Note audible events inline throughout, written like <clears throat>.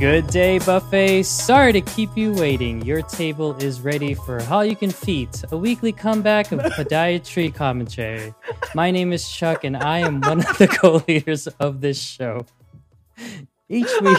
Good day, buffet. Sorry to keep you waiting. Your table is ready for All You Can Feet, a weekly comeback of <laughs> podiatry commentary. My name is Chuck, and I am one of the <laughs> co-leaders of this show. Each week,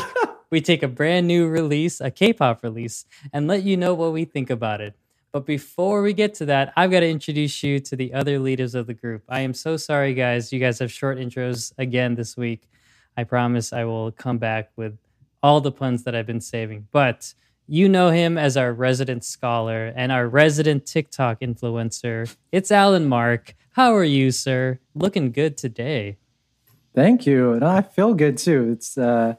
we <laughs> take a brand new release, a K-pop release, and let you know what we think about it. But before we get to that, I've got to introduce you to the other leaders of the group. I am so sorry, guys. You guys have short intros again this week. I promise I will come back with all the puns that I've been saving. But you know him as our resident scholar and our resident TikTok influencer. It's Alan Mark. How are you, sir? Looking good today. Thank you. And I feel good too. It's uh,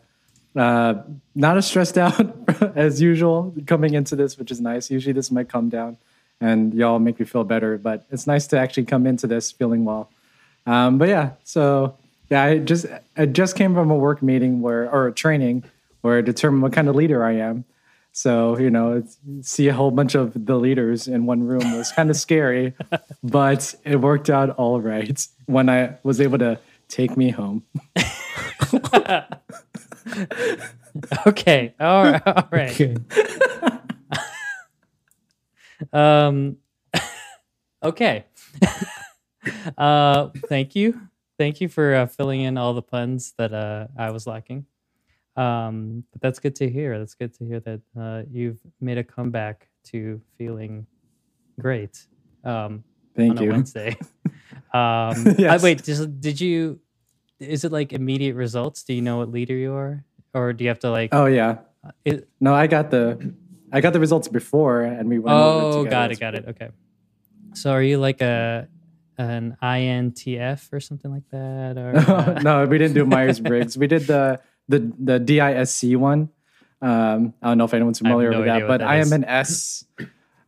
uh, not as stressed <laughs> out as usual coming into this, which is nice. Usually this might come down and y'all make me feel better, but it's nice to actually come into this feeling well. Um, but yeah, so yeah, I just I just came from a work meeting where or a training I determine what kind of leader I am. So you know, see a whole bunch of the leaders in one room was kind of scary, <laughs> but it worked out all right when I was able to take me home. <laughs> okay. All right. All right. Okay. <laughs> um. okay. uh. Thank you thank you for uh, filling in all the puns that uh, I was lacking. Um, but that's good to hear. That's good to hear that uh, you've made a comeback to feeling great. Um, Thank on you. A Wednesday. <laughs> <laughs> um, yes. I, wait, did, did you? Is it like immediate results? Do you know what leader you are, or do you have to like? Oh yeah. Uh, it, no, I got the, I got the results before, and we went. Oh, got it, got it. Okay. So are you like a an INTF or something like that? Or <laughs> uh... no, we didn't do Myers Briggs. we did the the the DISC one. Um, I don't know if anyone's familiar no with that, but that I am an S.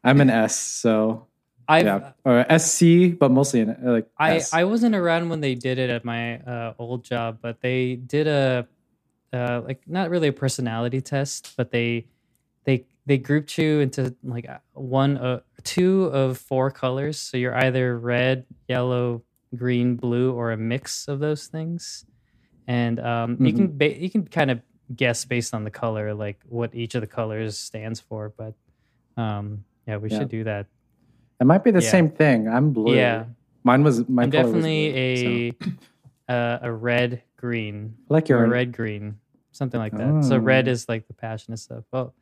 I'm an S. So I yeah, or SC, but mostly in like I S. I wasn't around when they did it at my uh, old job, but they did a uh, like not really a personality test, but they they they grouped you into like one uh, two of four colors so you're either red yellow green blue or a mix of those things and um, mm-hmm. you can ba- you can kind of guess based on the color like what each of the colors stands for but um, yeah we yeah. should do that it might be the yeah. same thing i'm blue yeah mine was my I'm definitely blue, a so. <coughs> uh, a red green like your red green something like that oh. so red is like the passionate stuff well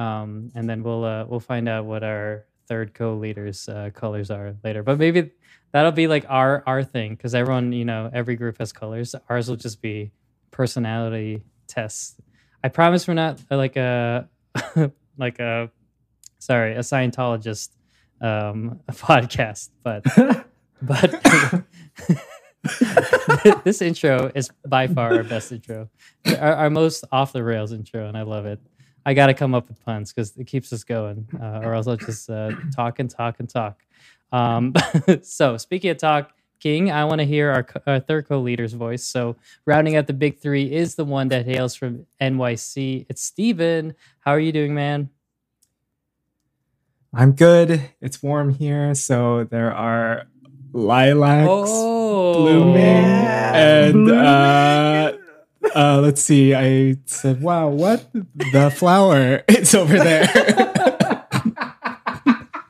um, and then we'll uh, we'll find out what our third co-leaders uh, colors are later. But maybe that'll be like our our thing because everyone you know every group has colors. Ours will just be personality tests. I promise we're not uh, like a <laughs> like a sorry a Scientologist um, a <laughs> podcast, but <laughs> but. this intro is by far our best intro, our, our most off the rails intro, and I love it. I got to come up with puns because it keeps us going, uh, or else I'll just uh, talk and talk and talk. Um, <laughs> so, speaking of talk, King, I want to hear our, our third co leader's voice. So, rounding out the big three is the one that hails from NYC. It's Steven. How are you doing, man? I'm good. It's warm here. So, there are lilacs oh, blooming and uh, uh, let's see. I said, "Wow, what the flower? It's over there." <laughs>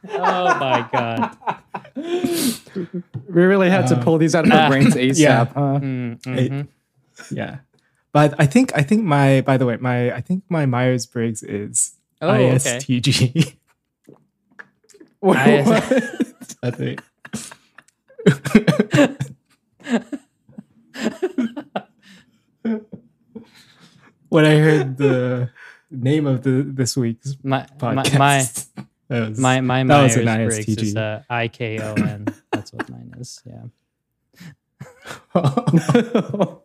oh my god! We really had to pull these out of our <laughs> brains ASAP. Yeah. Huh? Mm-hmm. It, yeah, but I think I think my by the way my I think my Myers Briggs is oh, ISTG. Okay. <laughs> what? <laughs> I think. when I heard the name of the this week's my, podcast, my was, my my Myers Briggs is uh, I K O N. That's what mine is. Yeah. <laughs>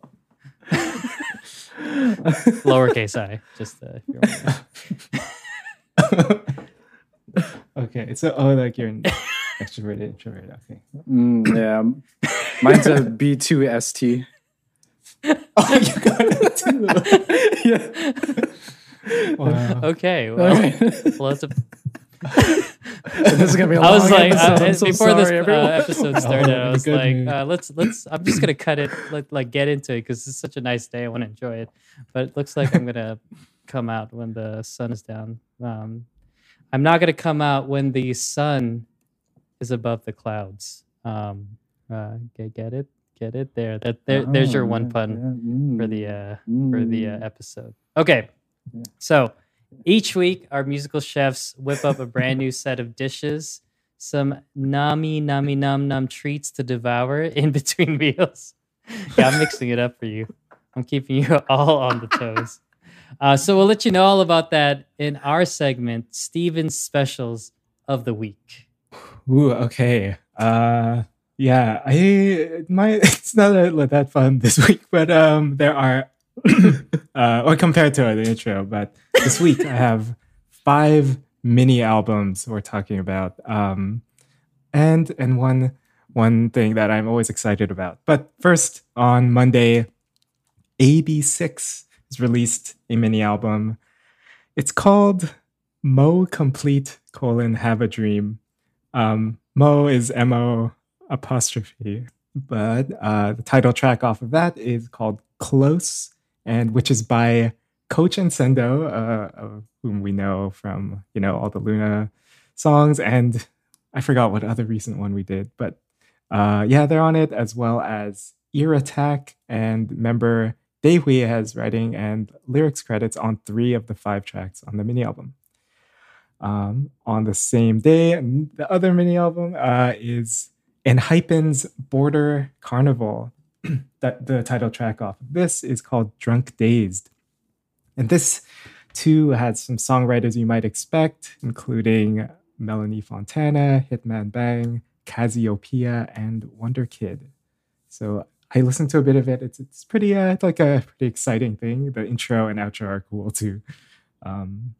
Lowercase i, just uh, okay, so oh, like you're an extroverted, introvert. Okay. Mm, yeah, mine's a B two S T. <laughs> oh, you got it too. <laughs> yeah. Wow. Okay. Well, lots of. <laughs> this is gonna be. A I was like, uh, so before sorry, this uh, episode <laughs> started, oh, I was like, uh, let's let's. I'm just gonna cut it, like, like get into it because it's such a nice day. I want to enjoy it, but it looks like I'm gonna <laughs> come out when the sun is down. Um, I'm not gonna come out when the sun is above the clouds. Um, uh, get, get it? Get it? There. That there, there's your one yeah, pun yeah, mm, for the uh, for the uh, mm. episode. Okay, Yeah. so each week our musical chefs whip up a brand new set of dishes, some nami nami num num treats to devour in between <laughs> meals. Yeah, I'm mixing it up for you. I'm keeping you all on the toes. Uh, so we'll let you know all about that in our segment, Steven's specials of the week. Ooh, okay. Uh yeah, I my <laughs> it's not that, that fun this <laughs> week, but um there are <laughs> uh or compared to the intro, but this week I have five mini albums we're talking about. Um and and one one thing that I'm always excited about. But first on Monday, AB6IX has released a mini album. It's called Mo Complete colon Have a Dream. Um, Mo is M O apostrophe, but uh, the title track off of that is called Close, and which is by Coach uh, uh, whom we know from you know all the Luna songs, and I forgot what other recent one we did, but uh, yeah, they're on it as well as Ear Attack and member Daehwi has writing and lyrics credits on three of the five tracks on the mini album um, on the same day. The other mini album uh, is Enhypen's Border Carnival. <clears throat> that the title track off of this is called Drunk Dazed. And this too has some songwriters you might expect, including Melanie Fontana, Hitman Bang, Cazzi Opeia, and Wonderkid. So I listened to a bit of it. It's it's pretty uh, like a pretty exciting thing. The intro and outro are cool too. Um,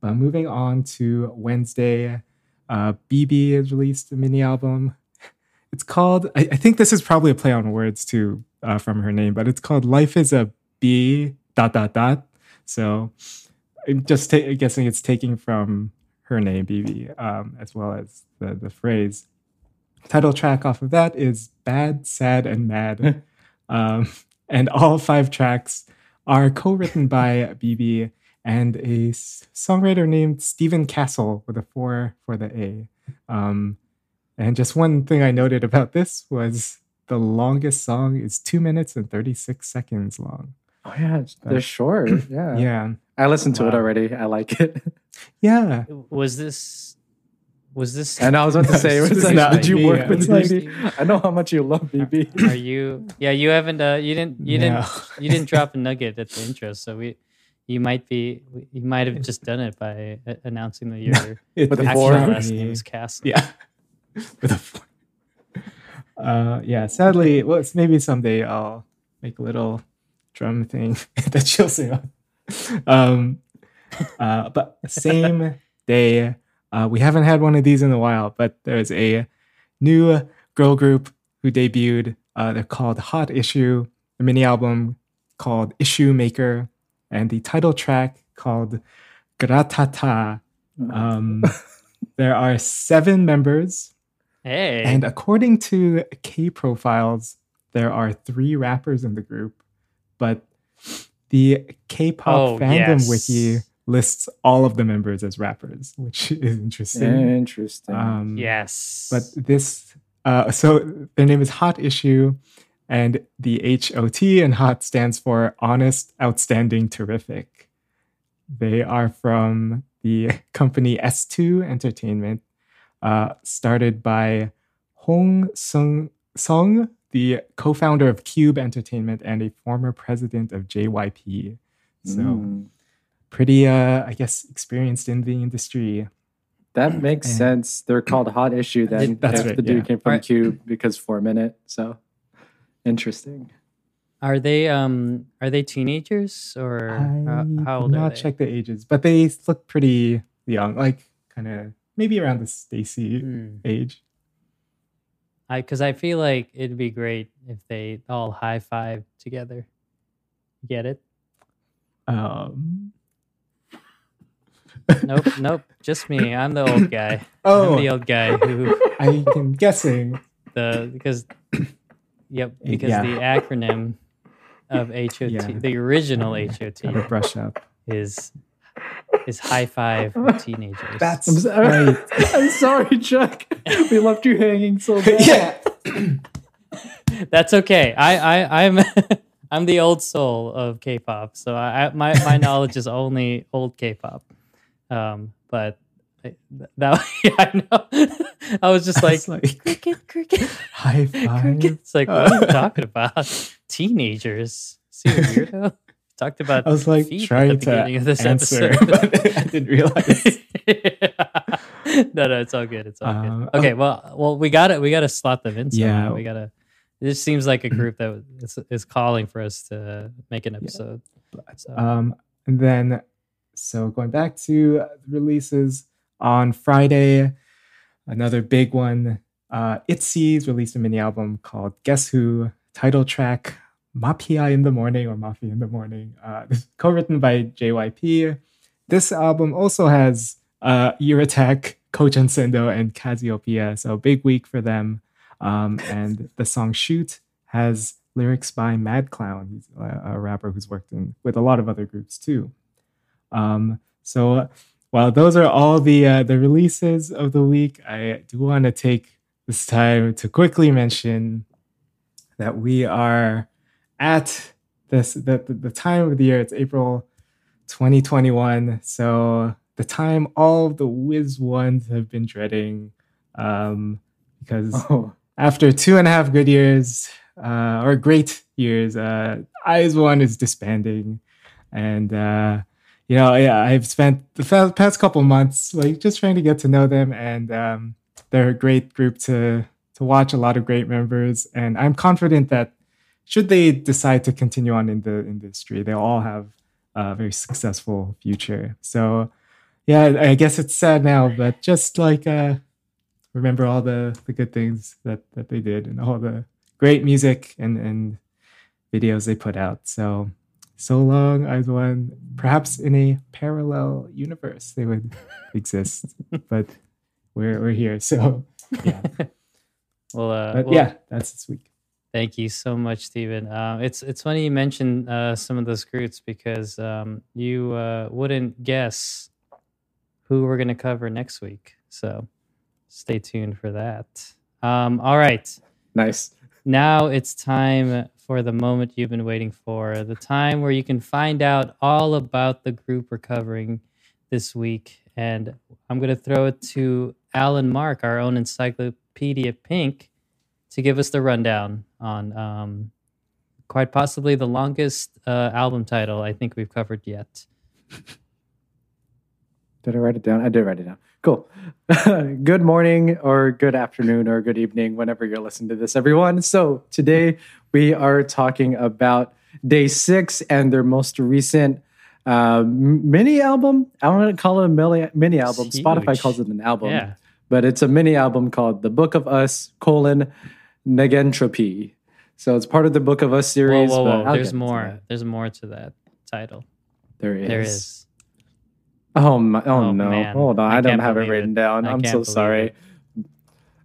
but moving on to Wednesday, uh, BIBI has released a mini album. It's called, I, I think this is probably a play on words too uh, from her name, but it's called Life is a a B dot dot dot. So I'm just ta- guessing it's taking from her name, BIBI, um, as well as the, the phrase. Title track off of that is Bad, Sad, and Mad. <laughs> um, and all five tracks are co written by BIBI and a songwriter named Stephen Castle with a four for the A. Um, and just one thing I noted about this was the longest song is two minutes and 36 seconds long. Oh yeah, it's- they're short. <clears throat> Yeah. Yeah. I listened to it already. I like it. <laughs> Yeah. Was this? Was this? And I was about to say, It's it's like, not did you work yeah. with It's BIBI? I know how much you love BIBI. <laughs> Are you? Yeah, you haven't. Uh, you didn't. You didn't. <laughs> You didn't drop a nugget at the intro, so we. You might be. You might have just done it by uh, announcing that your It- With a it's actual four. not last me. name is Castle. Yeah. <laughs> With a four. Uh, yeah, sadly, well, it's maybe someday I'll make a little drum thing <laughs> that she'll sing on. Um, uh, but same day, uh, we haven't had one of these in a while, but there's a new girl group who debuted. Uh, they're called Hot Issue, a mini album called Issue Maker, and the title track called Gratata. Um, there are seven members, Hey. and according to K profiles, there are three rappers in the group, but the K-pop Oh, fandom yes. wiki lists all of the members as rappers, which is interesting. Interesting. Um, yes. but this, uh, so their name is Hot Issue, and the H O T and Hot stands for Honest, Outstanding, Terrific. They are from the company S2 Entertainment, uh, started by Hong Sung Sung, the co-founder of Cube Entertainment and a former president of JYP. So Mm. pretty, uh, I guess, experienced in the industry. that makes and- sense. They're called Hot Issue then. That's if right, the dude yeah. came from Alright. Cube because four minute. So interesting. are they? Um. Are they teenagers or I uh, how old are not check the ages, but they look pretty young, like kind of maybe around the STAYC Hmm. age. I because I feel like it'd be great if they all high five together. Get it? Um, Nope, <laughs> nope. Just me. I'm the old guy. I'm oh, the old guy who <laughs> I am guessing. the because yep because Yeah. the acronym of HOT Yeah. the original HOT brush up. his his high five <laughs> teenagers. That's I'm, sorry. right. <laughs> I'm sorry, Chuck. We left you hanging so <laughs> bad. yeah. <clears throat> That's okay. I, I I'm I'm the old soul of K-pop, so I, I my my knowledge is only old K-pop. Um, but I- that yeah, I know. I was just like, like cricket, cricket, high cricket. five. It's like what are you talking about? Teenagers? See a weirdo? Talked about I was like trying at the beginning to of this answer, episode. <laughs> but I didn't realize. <laughs> no, no, it's all good. It's all Um, good. Okay, well, well, we got to We got to slot them in. Somehow. Yeah. we got to. This seems like a group that is, is calling for us to make an episode. So, Um, and then, so going back to releases on Friday, another big one. Uh, ITZY's released a mini album called Guess Who, title track Mafia in the Morning or Mafia in the Morning, uh, co written by JYP. This album also has uh, Ear Attack, Kojun Sendo, and Cazzi Opeia. So, big week for them. Um, and the song Shoot has lyrics by Mad Clown, who's a, a rapper who's worked in with a lot of other groups too. Um, so while those are all the uh, the releases of the week, I do want to take this time to quickly mention that we are at this the, the, time of the year. It's April 2021. So the time all the WIZ*ONEs have been dreading. Um, because <laughs> Oh, after two and a half good years uh, or great years, uh, IZ*ONE is disbanding, and uh, you know, yeah, I've spent the past couple months like just trying to get to know them, and um, they're a great group to to watch. A lot of great members, and I'm confident that should they decide to continue on in the industry, they'll all have a very successful future. So, yeah, I guess it's sad now, but just like uh, remember all the the good things that that they did and all the great music and and videos they put out. So so long, IZ*ONE. Perhaps in a parallel universe they would <laughs> exist, but we're we're here. So yeah, well, uh, but well, yeah, that's this week. Thank you so much, Stephen. Uh, it's it's funny you mentioned uh, some of those groups because um, you uh, wouldn't guess who we're going to cover next week. So stay tuned for that. Um, all right, nice. now it's time for the moment you've been waiting for. The time where you can find out all about the group we're covering this week. And I'm going to throw it to Alan Mark, our own Encyclopedia Pink, to give us the rundown on um, quite possibly the longest uh, album title I think we've covered yet. <laughs> Did I write it down? I did write it down. Cool. <laughs> good morning, or good afternoon, or good evening, whenever you're listening to this, everyone. So, today we are talking about day six and their most recent uh, mini album. I don't want to call it a mini, mini album. Spotify calls it an album, Yeah. but it's a mini album called The Book of Us, colon, Negentropy. So, it's part of the Book of Us series. whoa, but whoa. There's more. There's more to that title. There is. There is. Oh my! Oh, Oh, no! man. Hold on, I I, don't have it written it. down. I I'm so sorry. it.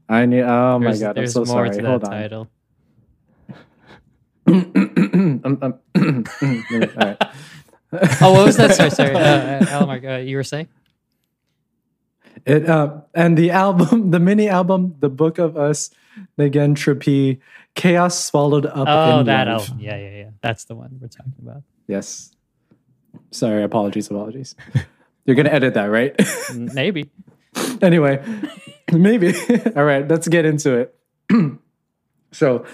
I need. Oh my There's- god! I'm so sorry. to Hold that on. title. Um, um, all right. <coughs> Oh, what was that? Sorry, sorry. <coughs> Uh, uh, uh, you were saying? It uh, and the album, <laughs> the mini album, the Book of Us, Negentropy, Chaos Swallowed Up. Oh, that Love. album. Yeah, yeah, yeah. That's the one we're talking about. Yes. Sorry. Apologies. Apologies. You're gonna edit that, right? Maybe. <laughs> anyway, <laughs> maybe. <laughs> All right, let's get into it. <clears throat> so,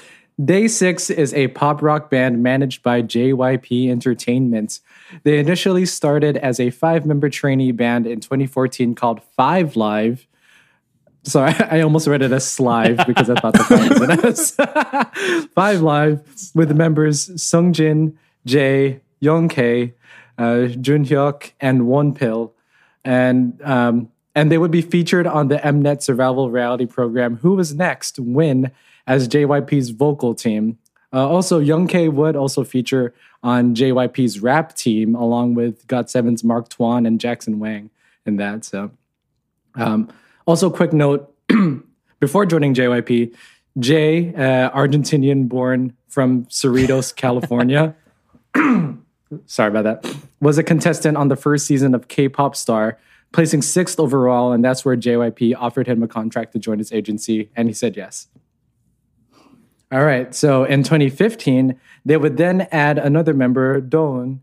Day Six is a pop rock band managed by JYP Entertainment. They initially started as a five member trainee band in 2014 called Five Live. Sorry, <laughs> I almost read it as Slive because I thought the five was an S. Five Live with the members Sungjin, Jae, Youngtae, uh, Junhyuk, and Wonpil and um, and they would be featured on the Mnet survival reality program Who Was Next Win as JYP's vocal team. Uh, also, Young K would also feature on JYP's rap team along with GOT7's Mark Tuan and Jackson Wang in that. So, um, also, quick note <clears throat> before joining JYP, Jae, uh, Argentinian born from Cerritos, <laughs> California. <clears throat> sorry about that, was a contestant on the first season of K-pop Star, placing sixth overall, and that's where JYP offered him a contract to join his agency, and he said yes. All right, so in 2015, they would then add another member, Dowoon,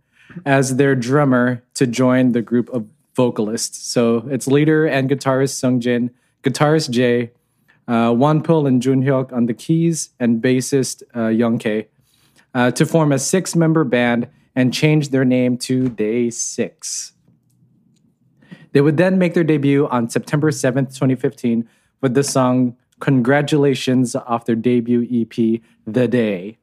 as their drummer to join the group of vocalists. So it's leader and guitarist Sungjin, guitarist Jae, uh, Wonpil and Junhyuk on the keys, and bassist uh, Young K, uh, to form a six-member band and change their name to Day Six. They would then make their debut on September 7th, 2015, with the song Congratulations off their debut EP, The Day.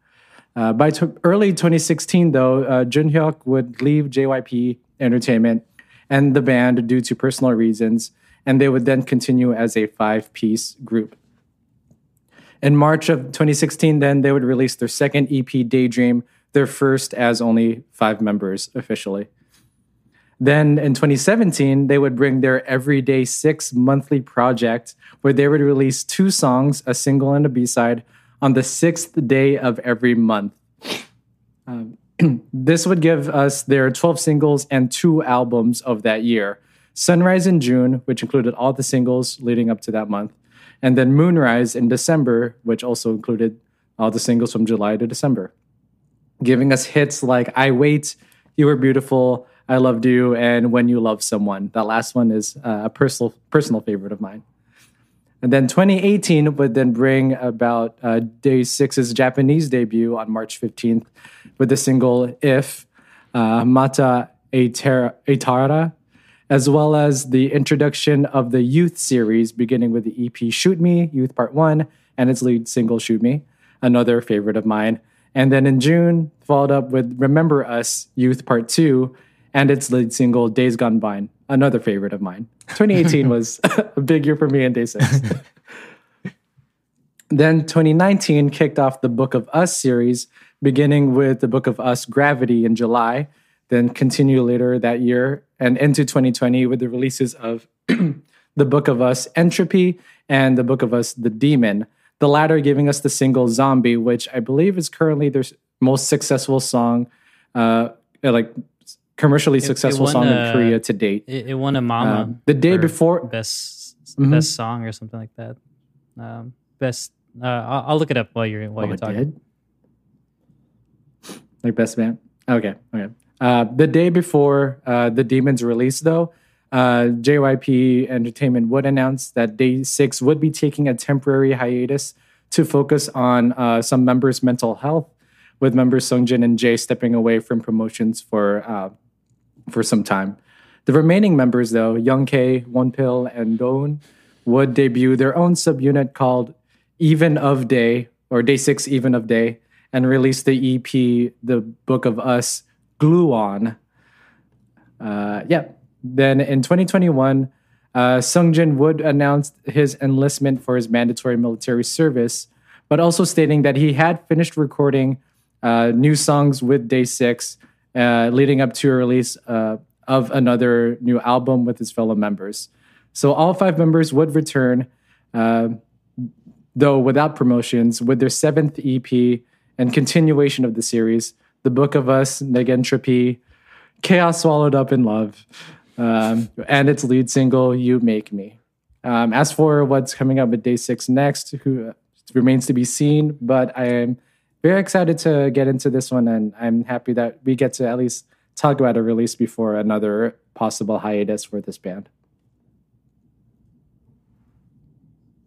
Uh, by t- early 2016, though, uh, Junhyuk would leave JYP Entertainment and the band due to personal reasons, and they would then continue as a five piece group. In March of 2016, then they would release their second EP, Daydream, their first as only five members officially. Then in 2017, they would bring their Everyday Six monthly project where they would release two songs, a single and a B side, on the sixth day of every month. Um, <clears throat> this would give us their 12 singles and two albums of that year Sunrise in June, which included all the singles leading up to that month, and then Moonrise in December, which also included all the singles from July to December, giving us hits like I Wait, You Were Beautiful, I Loved You, and When You Love Someone. That last one is uh, a personal, personal favorite of mine. And then 2018 would then bring about uh, Day Six's Japanese debut on March 15th with the single If, uh, Mata Aetara, as well as the introduction of the Youth series, beginning with the EP Shoot Me, Youth Part 1, and its lead single Shoot Me, another favorite of mine. And then in June, followed up with Remember Us, Youth Part 2, and its lead single Days Gone By, another favorite of mine. 2018 <laughs> was a big year for me in Day 6. <laughs> then 2019 kicked off the Book of Us series, beginning with the Book of Us Gravity in July, then continue later that year and into 2020 with the releases of <clears throat> the Book of Us Entropy and the Book of Us The Demon, the latter giving us the single Zombie, which I believe is currently their most successful song, uh, like commercially successful it song a, in Korea to date. It, it won a Mama. Uh, the day before best mm-hmm. best song or something like that. Um, best. Uh, I'll, I'll, look it up while you're while oh, you're talking. Like best band. Okay. Okay. Uh, the day before uh, the Demons release, though, uh, JYP Entertainment would announce that Day Six would be taking a temporary hiatus to focus on uh, some members' mental health, with members Sungjin and Jae stepping away from promotions for uh, for some time. The remaining members, though, Young K, Wonpil, and Dowoon, would debut their own subunit called Even of Day or Day Six Even of Day, and release the EP, The Book of Us Gluon. Uh, yeah. Then in 2021, uh, Sungjin would announce his enlistment for his mandatory military service, but also stating that he had finished recording uh, new songs with Day Six, uh, leading up to a release uh, of another new album with his fellow members. So all five members would return, uh, though without promotions, with their seventh EP and continuation of the series, the Book of Us, Negentropy, Chaos Swallowed Up in Love, um, and its lead single, You Make Me. Um, as for what's coming up with Day Six next, who uh, remains to be seen, but I am very excited to get into this one, and I'm happy that we get to at least talk about a release before another possible hiatus for this band.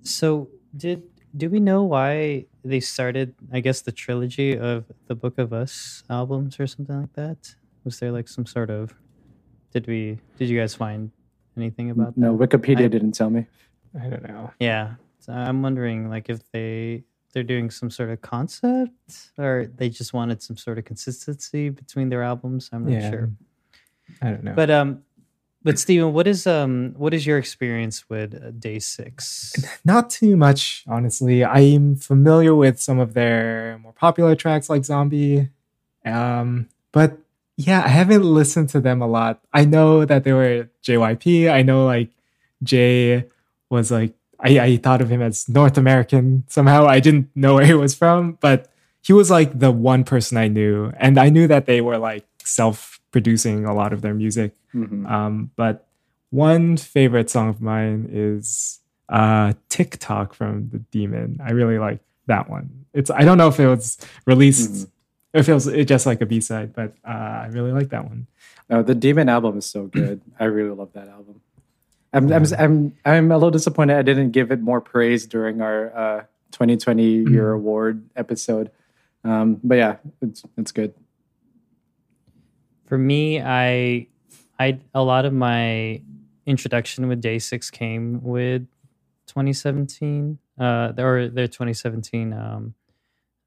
So, did do we know why they started i guess the trilogy of the book of us albums or something like that was there like some sort of did we did you guys find anything about that? no that? wikipedia I, didn't tell me i don't know yeah so i'm wondering like if they they're doing some sort of concept or they just wanted some sort of consistency between their albums i'm not yeah. sure i don't know but um but Stephen, what is um what is your experience with uh, Day Six? <laughs> Not too much, honestly. I'm familiar with some of their more popular tracks like Zombie, um, but yeah, I haven't listened to them a lot. I know that they were JYP. I know like Jae was like I, I thought of him as North American somehow. I didn't know where he was from, but he was like the one person I knew, and I knew that they were like self producing a lot of their music. Mm-hmm. Um, but one favorite song of mine is uh, TikTok from the Demon. I really like that one. It's I don't know if it was released, mm-hmm. if it was just like a B side, but uh, I really like that one. Oh, the Demon album is so good. I really love that album. I'm, yeah. I'm, I'm, I'm a little disappointed I didn't give it more praise during our uh, 2020 mm-hmm. year award episode. Um, but yeah, it's it's good. For me, I I a lot of my introduction with Day6 came with 2017 uh or their 2017 um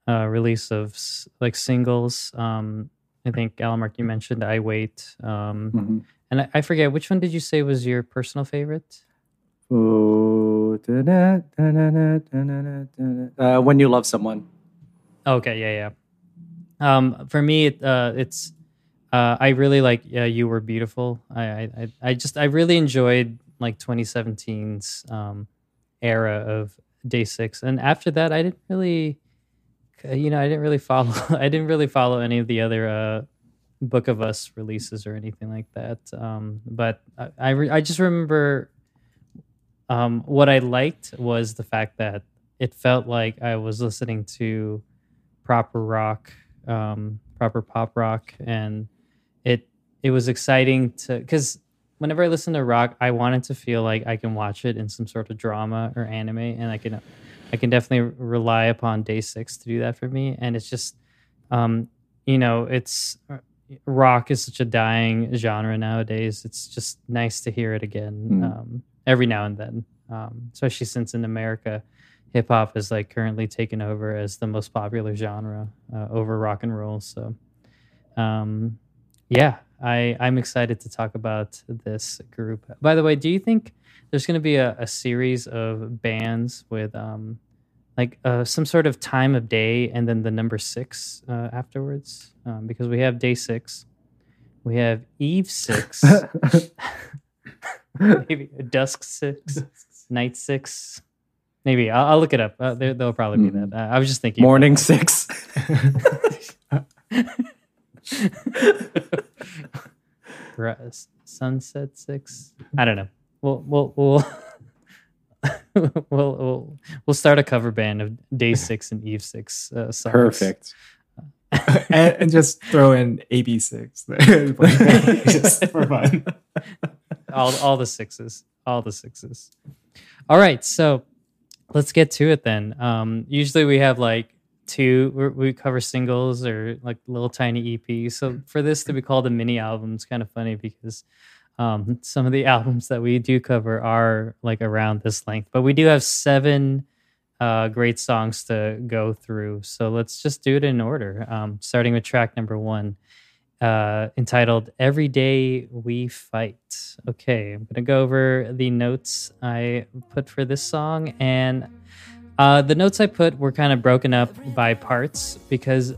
uh release of like singles um i think alamark you mentioned i wait um mm-hmm. And I, I, forget which one did you say was your personal favorite? Uh, when you love someone. Okay yeah yeah. Um for me it, uh it's uh i really like yeah you were beautiful. I i i just i really enjoyed like 2017's um era of Day6 and after that i didn't really you know i didn't really follow <laughs> i didn't really follow any of the other uh book of us releases or anything like that um but i i, re- I just remember um what i liked was the fact that it felt like i was listening to proper rock um proper pop rock and it it was exciting to because whenever I listen to rock, I wanted to feel like I can watch it in some sort of drama or anime, and I can I can definitely rely upon Day6 to do that for me. And it's just, um, you know, it's rock is such a dying genre nowadays. It's just nice to hear it again mm. um, every now and then, um, especially since in America, hip hop is like currently taken over as the most popular genre uh, over rock and roll. So, um, yeah, I I'm excited to talk about this group. By the way, do you think there's going to be a, a, series of bands with um like uh, some sort of time of day and then the number six uh, afterwards? Um, because we have day six, we have Eve six, <laughs> maybe dusk six, night six. Maybe I'll, I'll look it up. Uh, there, will probably be that. Uh, I was just thinking morning six. <laughs> <laughs> Sunset Six. I don't know. We'll we'll we'll <laughs> we'll, we'll we'll start a cover band of Day <laughs> Six and Eve Six uh, songs. Perfect. <laughs> and, and, just throw in AB six just for fun. All all the sixes, all the sixes. All right, so let's get to it then. Um, usually we have like two we cover singles or like little tiny eps so for this to be called a mini album is kind of funny because um, some of the <laughs> albums that we do cover are like around this length but we do have seven uh, great songs to go through. So let's just do it in order. Um, starting with track number one uh, entitled every day we fight. Okay i'm gonna go over the notes i put for this song and uh, the notes I put were kind of broken up by parts because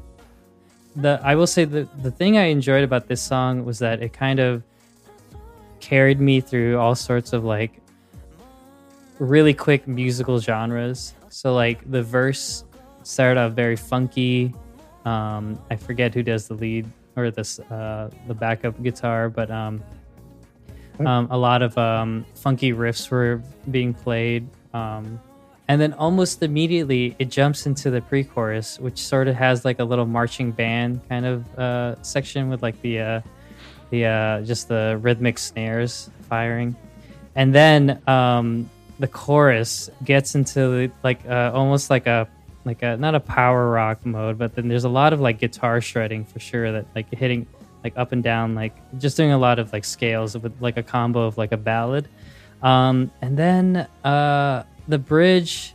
the I will say the the thing I enjoyed about this song was that it kind of carried me through all sorts of like really quick musical genres. So like the verse started off very funky. Um, I forget who does the lead or this uh, the backup guitar, but um, um, a lot of um, funky riffs were being played. Um, and then almost immediately it jumps into the pre-chorus which sort of has like a little marching band kind of uh, section with like the uh, the uh, just the rhythmic snares firing. And then um, the chorus gets into like uh, almost like a like a not a power rock mode but then there's a lot of like guitar shredding for sure that like hitting like up and down like just doing a lot of like scales with like a combo of like a ballad. Um, and then uh the bridge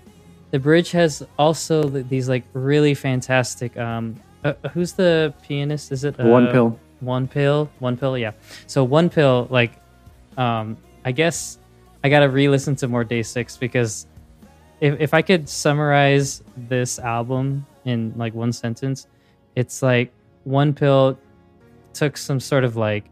the bridge has also these like really fantastic um uh, who's the pianist? Is it uh, Wonpil Wonpil one pill yeah. So Wonpil like um i guess i gotta re-listen to more Day6 because if, if i could summarize this album in like one sentence it's like Wonpil took some sort of like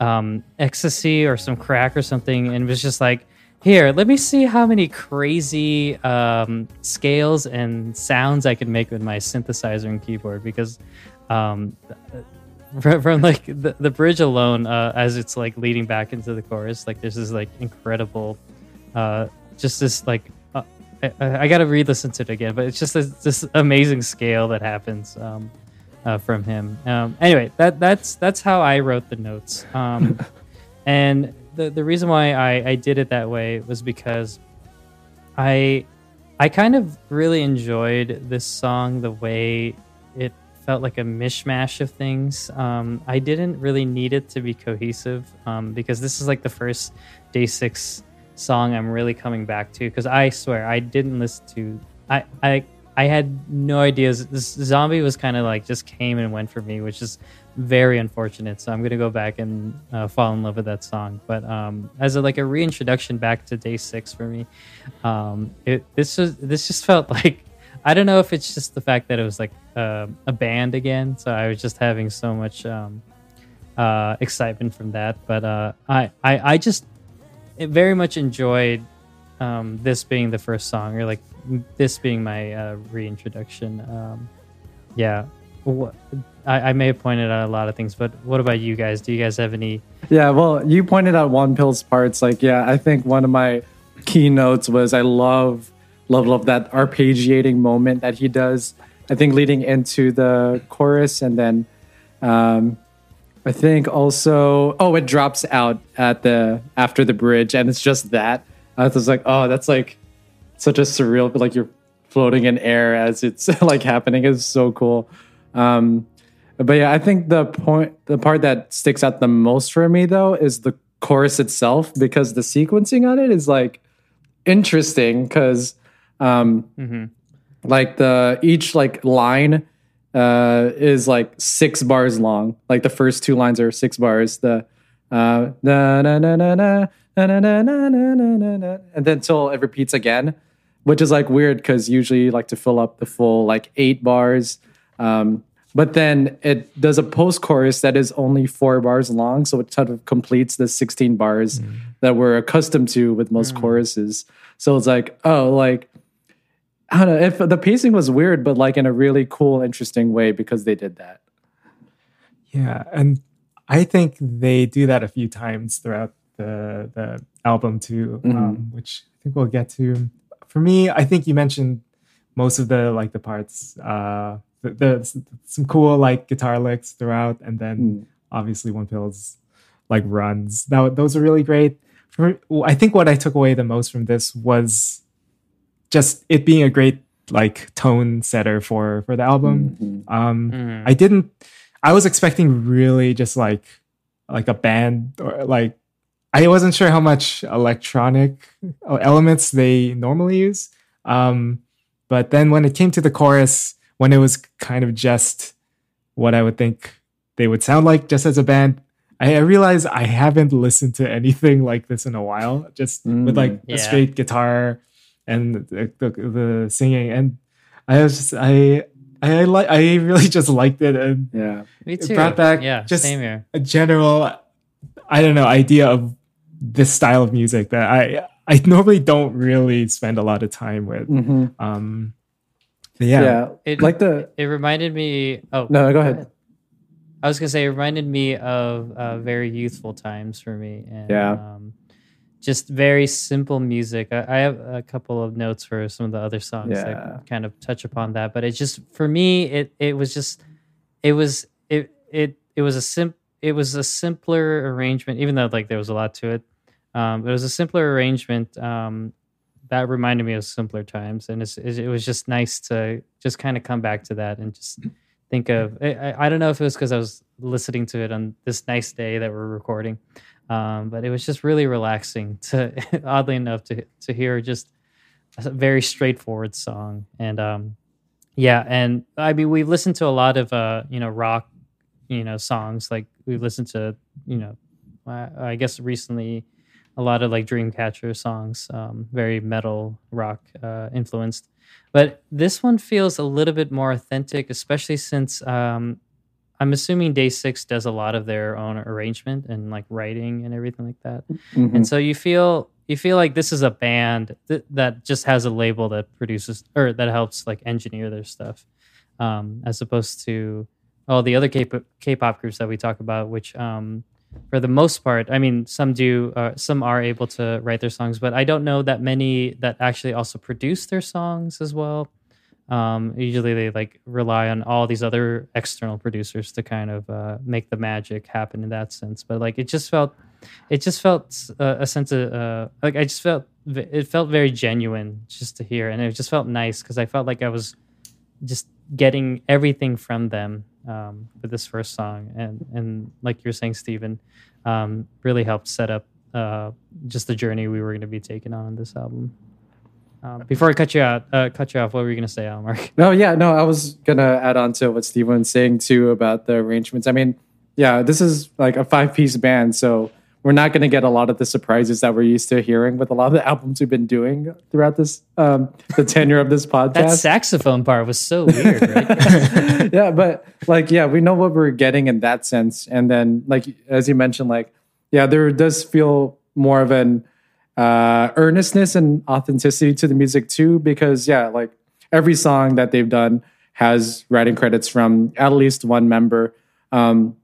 um ecstasy or some crack or something and was just like here, let me see how many crazy um, scales and sounds I can make with my synthesizer and keyboard because um, from, like the, the bridge alone, uh, as it's like leading back into the chorus, like there's this like incredible, uh, just this like uh, I, I, gotta re-listen to it again, but it's just this, this amazing scale that happens um, uh, from him. Um, anyway, that that's that's how I wrote the notes, um, <laughs> and the the reason why I, I did it that way was because I I kind of really enjoyed this song the way it felt like a mishmash of things. Um, I didn't really need it to be cohesive um, because this is like the first day six song I'm really coming back to. Because I swear I didn't listen to I I I had no ideas. This zombie was kind of like just came and went for me, which is very unfortunate. So I'm gonna go back and uh, fall in love with that song. But um, as a, like a reintroduction back to day six for me, um, it this was this just felt <laughs> like I don't know if it's just the fact that it was like uh, a band again. So I was just having so much um, uh, excitement from that. But uh, I, I I just very much enjoyed um, this being the first song or like this being my uh, reintroduction. Um, yeah. I, I, may have pointed out a lot of things, but what about you guys? Do you guys have any? Yeah, well, you pointed out Wonpil's parts. Like, yeah, I think one of my keynotes was I love, love, love that arpeggiating moment that he does. I think leading into the chorus, and then um, I think also, oh, it drops out at the after the bridge, and it's just that. I was like, oh, that's like such a surreal, like you're floating in air as it's <laughs> like happening. is so cool. Um, but yeah, I think the point, the part that sticks out the most for me though is the chorus itself because the sequencing on it is like interesting because, um, mm-hmm. Like the each like line uh, is like six bars long. Like the first two lines are six bars. The uh, na na na na na na na na na na na na, and then until it repeats again, which is like weird because usually you like to fill up the full like eight bars. Um, but then it does a post chorus that is only four bars long, so it sort of completes the 16 bars mm. that we're accustomed to with most mm. choruses. So it's like, oh, like I don't know if the pacing was weird, but like in a really cool, interesting way because they did that. Yeah, and I think they do that a few times throughout the the album too, mm-hmm. um, which I think we'll get to. For me, I think you mentioned most of the like the parts. Uh, there's some cool like guitar licks throughout, and then mm. obviously Wonpil's like runs. Now those are really great. For, I think what I took away the most from this was just it being a great like tone setter for for the album. Mm-hmm. Um, mm. I didn't. I was expecting really just like like a band or like I wasn't sure how much electronic elements they normally use. Um, but then when it came to the chorus, when it was kind of just what I would think they would sound like just as a band, I, I realized I haven't listened to anything like this in a while, just mm, with like yeah. a straight guitar and the, the, the, singing. And I was just, I, I like, I really <laughs> just liked it. And yeah, me too. It brought back yeah, just a general, I don't know, idea of this style of music that I, I normally don't really spend a lot of time with. Mm-hmm. Um, yeah, yeah. It, like the it reminded me. Oh no, go ahead. I was gonna say it reminded me of uh, very youthful times for me, and yeah, um, just very simple music. I, I, have a couple of notes for some of the other songs yeah. that kind of touch upon that, but it just for me, it it was just it was it it it was a sim it was a simpler arrangement, even though like there was a lot to it. Um, it was a simpler arrangement um, that reminded me of simpler times, and it was just nice to just kind of come back to that and just think of. I, I don't know if it was because I was listening to it on this nice day that we're recording, um, but it was just really relaxing to, <laughs> oddly enough, to to hear just a very straightforward song. And um, yeah, and I mean we've listened to a lot of uh, you know rock, you know songs like we've listened to you know I guess recently a lot of like Dreamcatcher songs, um, very metal rock uh, influenced. But this one feels a little bit more authentic, especially since um, I'm assuming Day Six does a lot of their own arrangement and like writing and everything like that. Mm-hmm. And so you feel you feel like this is a band th- that just has a label that produces or that helps like engineer their stuff, um, as opposed to all the other K K-pop groups that we talk about, which um, for the most part, I mean, some do, uh, some are able to write their songs, but I don't know that many that actually also produce their songs as well. Um, usually they like rely on all these other external producers to kind of uh, make the magic happen in that sense. But like it just felt, it just felt uh, a sense of uh, like I just felt it felt very genuine just to hear, and it just felt nice because I felt like I was just getting everything from them um, for this first song, and and like you're saying, Stephen, um, really helped set up uh, just the journey we were going to be taking on in this album. Um, before I cut you out, uh, cut you off, what were you going to say, Mark? No, yeah, no, I was going to add on to what Stephen was saying too about the arrangements. I mean, yeah, this is like a five piece band, so we're not going to get a lot of the surprises that we're used to hearing with a lot of the <laughs> albums we've been doing throughout this um, the tenure of this <laughs> podcast. that saxophone part was so weird, right? <laughs> yeah, but like, yeah, we know what we're getting in that sense, and then like as you mentioned, like, yeah, there does feel more of an uh, earnestness and authenticity to the music too, because yeah, like every song that they've done has writing credits from at least one member. Um,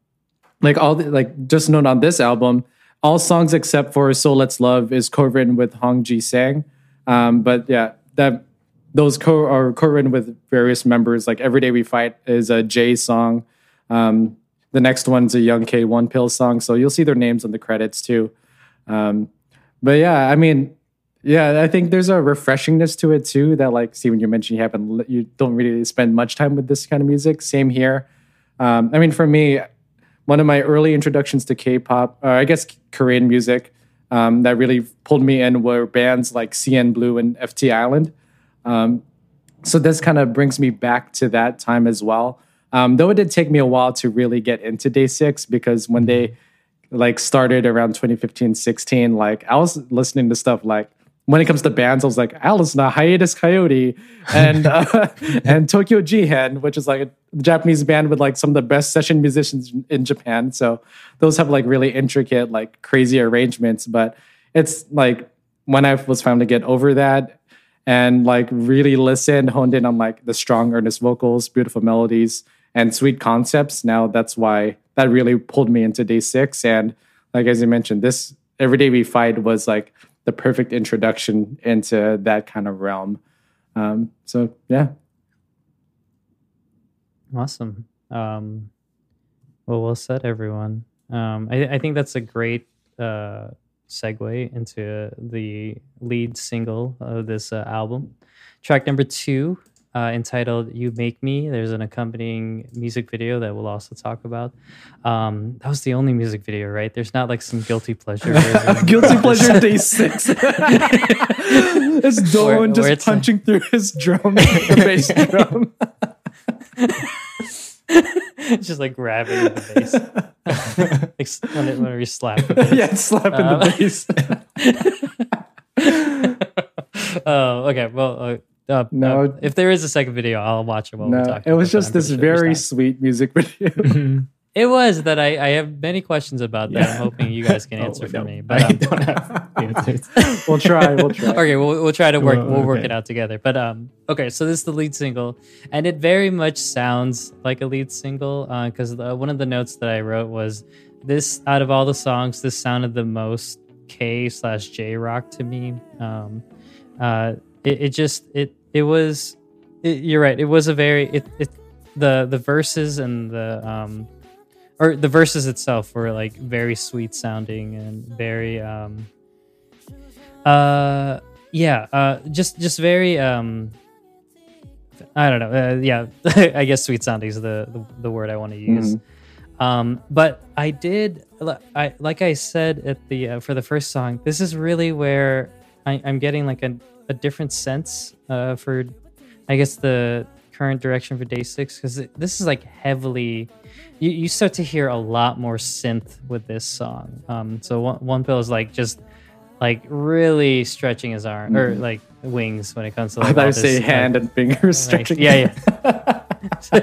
like all the, like just note on this album all songs except for "So Let's Love" is co-written with Hong Ji Sang. Um, but yeah, that those co are co-written with various members. Like "Every Day We Fight" is a Jae song. Um, the next one's a Young K Wonpil song. So you'll see their names on the credits too. Um, but yeah, I mean, yeah, I think there's a refreshingness to it too. That like Stephen, you mentioned you haven't, you don't really spend much time with this kind of music. Same here. Um, I mean, for me, one of my early introductions to K-pop, or I guess Korean music, um, that really pulled me in were bands like CN Blue and FT Island. Um, so this kind of brings me back to that time as well. Um, though it did take me a while to really get into Day6 because when they like started around 2015, 16, like I was listening to stuff like when it comes to bands, I was like, Alice to Hiatus Kaiyote and uh, <laughs> and Tokyo Jihen, which is like a Japanese band with like some of the best session musicians in Japan. So those have like really intricate, like crazy arrangements. But it's like when I was finally get over that and like really listen, honed in on like the strong, earnest vocals, beautiful melodies, and sweet concepts. Now that's why that really pulled me into Day6. And like as you mentioned, this Every Day We Fight was like the perfect introduction into that kind of realm. Um, so yeah. Awesome. Um, well, well said, everyone. Um, I, I, think that's a great uh, segue into the lead single of this uh, album. Track number two uh, entitled "You Make Me." There's an accompanying music video that we'll also talk about. Um, that was the only music video, right? There's not like some guilty pleasure. <laughs> guilty pleasure day <laughs> six. <laughs> it's Dowoon just punching a... through his drum, bass drum. just like grabbing the bass. like, when, when we slap. Yeah, slapping um, the bass. oh, okay. Well, uh, uh, no, uh, if there is a second video, I'll watch it while no, we're talking. It was just this sure very sweet music <laughs> video. <laughs> It was that I, I have many questions about that. Yeah. I'm hoping you guys <laughs> can oh, answer oh, for no, me. But um, I don't have answers. we'll try. We'll try. Okay, we'll, we'll try to work. we'll okay. work it out together. But um, okay. So this is the lead single, and it very much sounds like a lead single. Because uh, one of the notes that I wrote was this: out of all the songs, this sounded the most K slash J rock to me. Um, uh, it, it just it it was. It, you're right. It was a very it, it the the verses and the um or the verses itself were like very sweet sounding and very um uh yeah uh just just very um i don't know uh, yeah <laughs> i guess sweet sounding is the, the, the word i want to use mm-hmm. um but i did i like i said at the uh, for the first song this is really where I, i'm getting like a, a different sense uh for i guess the current direction for day six because this is like heavily you, you start to hear a lot more synth with this song um so one, Wonpil is like just like really stretching his arm or mm-hmm. like wings when it comes to like I say this, hand like, and fingers <laughs> stretching. yeah, yeah. <laughs> <laughs>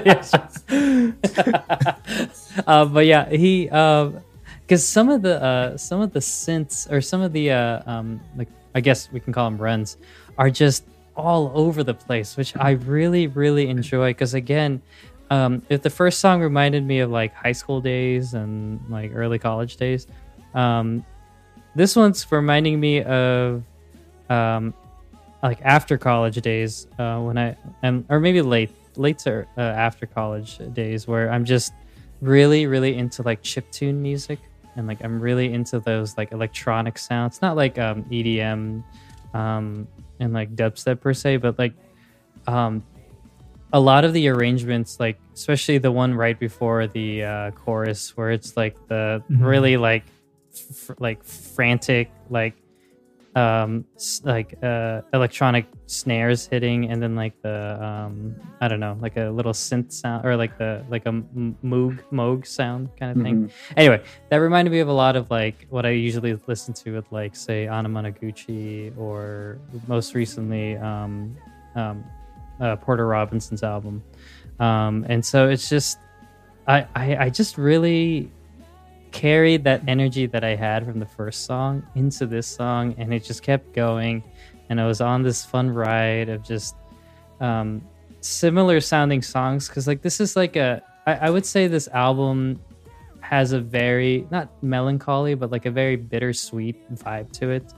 uh, but yeah, he because um, some of the uh, some of the synths or some of the uh, um, like I guess we can call them runs are just all over the place, which I really, really enjoy. Because again, um, if the first song reminded me of like high school days and like early college days, um, this one's reminding me of um, like after college days uh, when I am, or maybe late, late to uh, after college days where I'm just really, really into like chip tune music and like I'm really into those like electronic sounds, not like um, EDM um, and like dubstep per se, but like um, a lot of the arrangements, like especially the one right before the uh, chorus, where it's like the mm-hmm. really like f- like frantic like um like uh electronic snares hitting and then like the um i don't know like a little synth sound or like the like a moog moog sound kind of thing mm-hmm. anyway that reminded me of a lot of like what i usually listen to with like say anamanaguchi or most recently um um uh, porter robinson's album um and so it's just I, I, I just really carried that energy that I had from the first song into this song, and it just kept going. And I was on this fun ride of just um, similar sounding songs because, like, this is like a I, I would say this album has a very not melancholy, but like a very bittersweet vibe to it,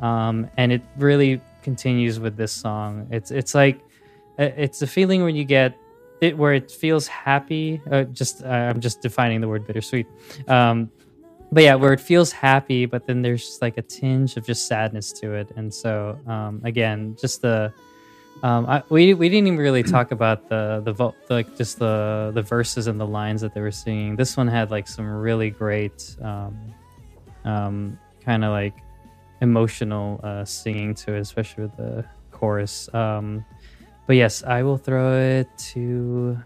um, and it really continues with this song. It's it's like it's a feeling when you get it where it feels happy. Uh, just uh, I'm just defining the word bittersweet. Um, but yeah, where it feels happy, but then there's like a tinge of just sadness to it. And so um, again, just the um, I, we we didn't even really talk <clears throat> about the the vo- like just the the verses and the lines that they were singing. This one had like some really great um, um, kind of like emotional uh, singing to it, especially with the chorus. Um, but yes, I will throw it to.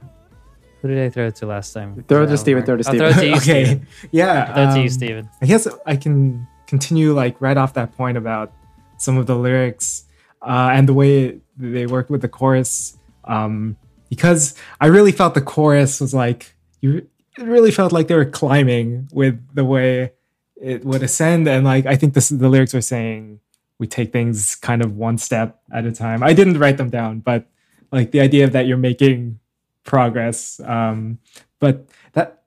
Who did I throw it to last time? Throw it to Stephen. Throw it to Stephen. Throw it to you, <laughs> okay. Stephen. Yeah. Throw it to you, um, Stephen. I guess I can continue like right off that point about some of the lyrics uh, and the way they work with the chorus. Um, because I really felt the chorus was like you. It really felt like they were climbing with the way it would ascend, and like I think this the lyrics were saying we take things kind of one step at a time. I didn't write them down, but like the idea that you're making progress. Um, but that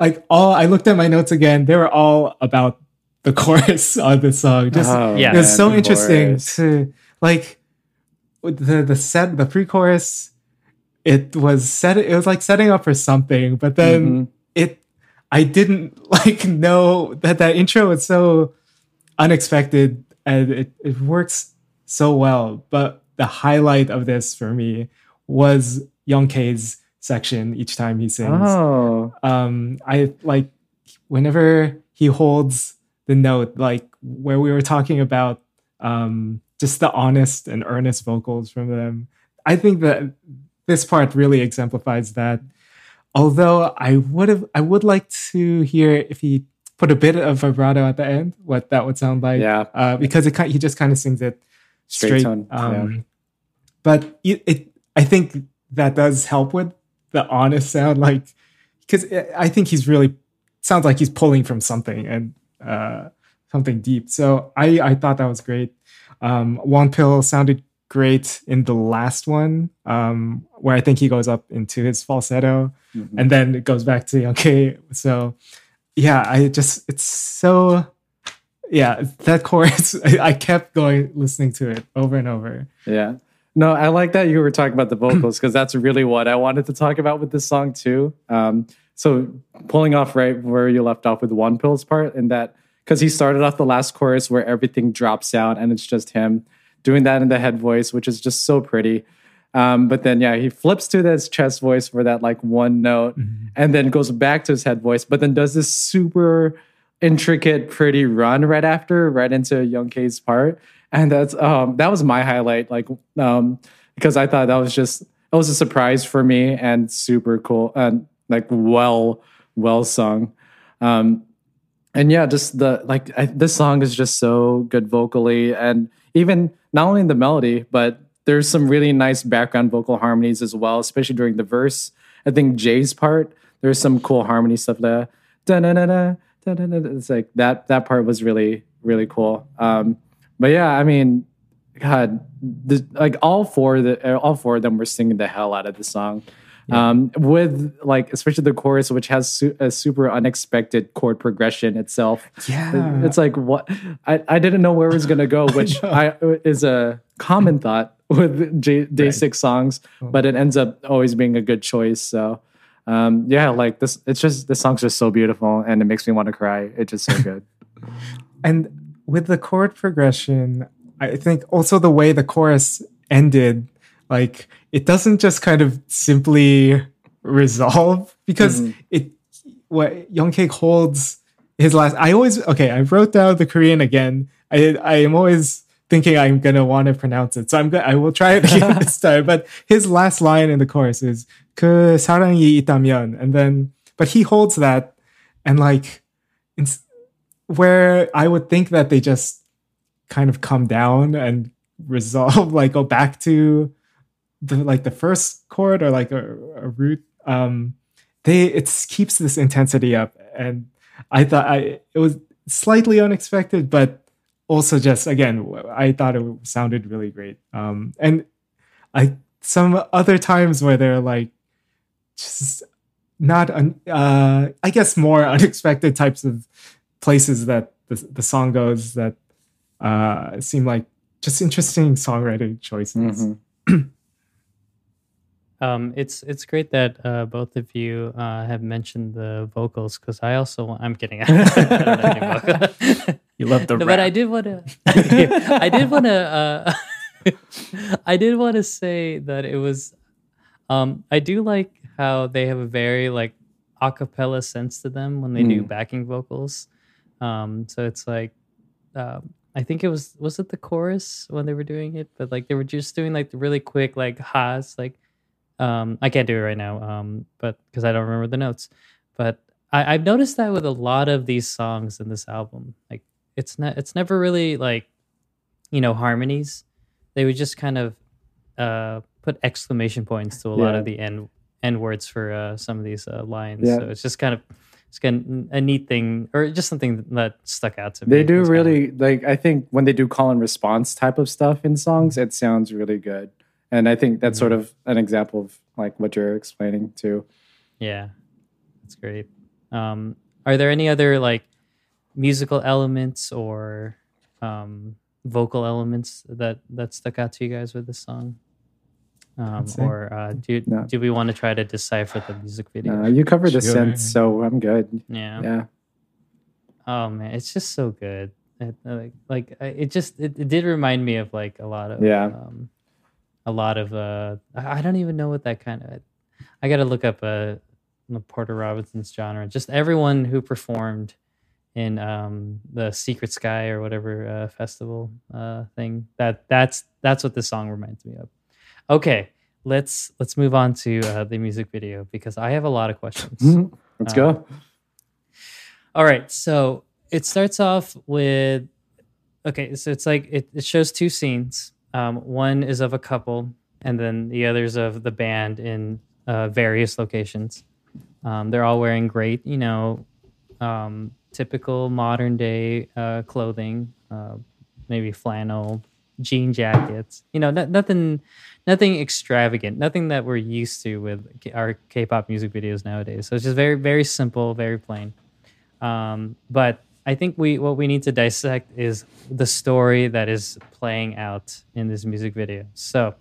like all I looked at my notes again, they were all about the <laughs> chorus on this song. Just oh, yeah, it's so interesting chorus. to like the the set the pre-chorus. It was set. It was like setting up for something, but then mm-hmm. it. I didn't <laughs> like know that that intro was so unexpected and it, it works so well. But the highlight of this for me was Young K's section each time he sings. Oh. Um, I like whenever he holds the note, like where we were talking about um, just the honest and earnest vocals from them. I think that this part really exemplifies that. Although I would have, I would like to hear if he put a bit of vibrato at the end, what that would sound like. Yeah. Uh, because it he just kind of sings it straight. straight. Um, yeah. But it, it, I think that does help with the honest sound, like because I think he's really sounds like he's pulling from something and uh, something deep. So I I thought that was great. Um, Pill sounded great in the last one, um, where I think he goes up into his falsetto, mm-hmm. and then it goes back to okay. So yeah, I just it's so yeah that chorus. <laughs> I, kept going listening to it over and over. Yeah. No, I like that you were talking about the <clears throat> vocals because that's really what I wanted to talk about with this song too. Um, so pulling off right where you left off with Wonpil's part, and that because he started off the last chorus where everything drops out and it's just him doing that in the head voice, which is just so pretty. Um, but then, yeah, he flips to his chest voice for that like one note mm-hmm. and then goes back to his head voice, but then does this super intricate, pretty run right after, right into Young K's part. And that's, um, that was my highlight, like, um, because I thought that was just, it was a surprise for me and super cool and like well, well sung. Um, and yeah, just the, like, I, this song is just so good vocally and even not only in the melody, but there's some really nice background vocal harmonies as well, especially during the verse. I think Jae's part, there's some cool harmony stuff there. It's like that that part was really really cool. Um, but yeah, I mean, God, the, like all four all four of them were singing the hell out of the song. Yeah. Um, with like especially the chorus, which has su- a super unexpected chord progression itself. Yeah, it's like what I, I didn't know where it was gonna go, <laughs> which I, I is a common thought with J, day right. six songs, oh. but it ends up always being a good choice. So um, yeah, like this, it's just the song's just so beautiful, and it makes me want to cry. It's just so good. <laughs> and with the chord progression, I think also the way the chorus ended, like it doesn't just kind of simply resolve because mm-hmm. it what Youngcake holds his last. I always okay. I wrote down the Korean again. I I am always thinking I'm gonna want to pronounce it, so I'm gonna I will try it again <laughs> this time. But his last line in the chorus is 그 사랑이 있다면, and then but he holds that, and like, where I would think that they just kind of come down and <laughs> resolve, like go back to the like the first chord or like a, a root. Um, they it keeps this intensity up, and I thought I it was slightly unexpected, but also just again I thought it sounded really great. Um, and I some other times where they're like just not un, uh, I guess more <laughs> unexpected types of places that the, the song goes that uh, seem like just interesting songwriting choices. Mm-hmm. <clears throat> um, it's it's great that uh, both of you uh, have mentioned the vocals because I also I'm kidding. <laughs> <laughs> you love the no, but I did want to. <laughs> I did want to. Uh, I did want to say that it was. Um, I do like how they have a very like acapella sense to them when they mm. do backing vocals. Um, so it's like, um, I think it was was it the chorus when they were doing it, but like they were just doing like the really quick like ha's like. Um, I can't do it right now, um, but because I don't remember the notes. But I, I've noticed that with a lot of these songs in this album, like it's not it's never really like you know harmonies. They would just kind of uh, put exclamation points to a yeah. lot of the end end words for uh, some of these uh, lines. Yeah. So it's just kind of it's kind of a neat thing, or just something that stuck out to me. They do really kind of, like. I think when they do call and response type of stuff in songs, it sounds really good, and I think that's mm-hmm. sort of an example of like what you're explaining too. Yeah, that's great. Um, are there any other like musical elements or um, vocal elements that that stuck out to you guys with this song? Um, or uh, do no. do we want to try to decipher the music video? you covered the sure. sense, so I'm good. Yeah. Yeah. Oh man, it's just so good. It, like, like it just it, it, did remind me of like a lot of yeah, um, a lot of uh, I don't even know what that kind of. I got to look up uh, Porter Robinson's genre. Just everyone who performed in um, the Secret Sky or whatever uh, festival uh, thing. That that's that's what this song reminds me of. Okay, let's let's move on to uh, the music video because I have a lot of questions. <laughs> Mm-hmm. Let's go. Um, all right, so it starts off with okay, so it's like it, it shows two scenes. Um, one is of a couple, and then the other's of the band in uh, various locations. Um, they're all wearing great, you know, um, typical modern day uh, clothing, uh, maybe flannel, jean jackets. You know, nothing nothing extravagant, nothing that we're used to with our K-pop music videos nowadays. So it's just very very simple, very plain. Um, but I think we what we need to dissect is the story that is playing out in this music video. So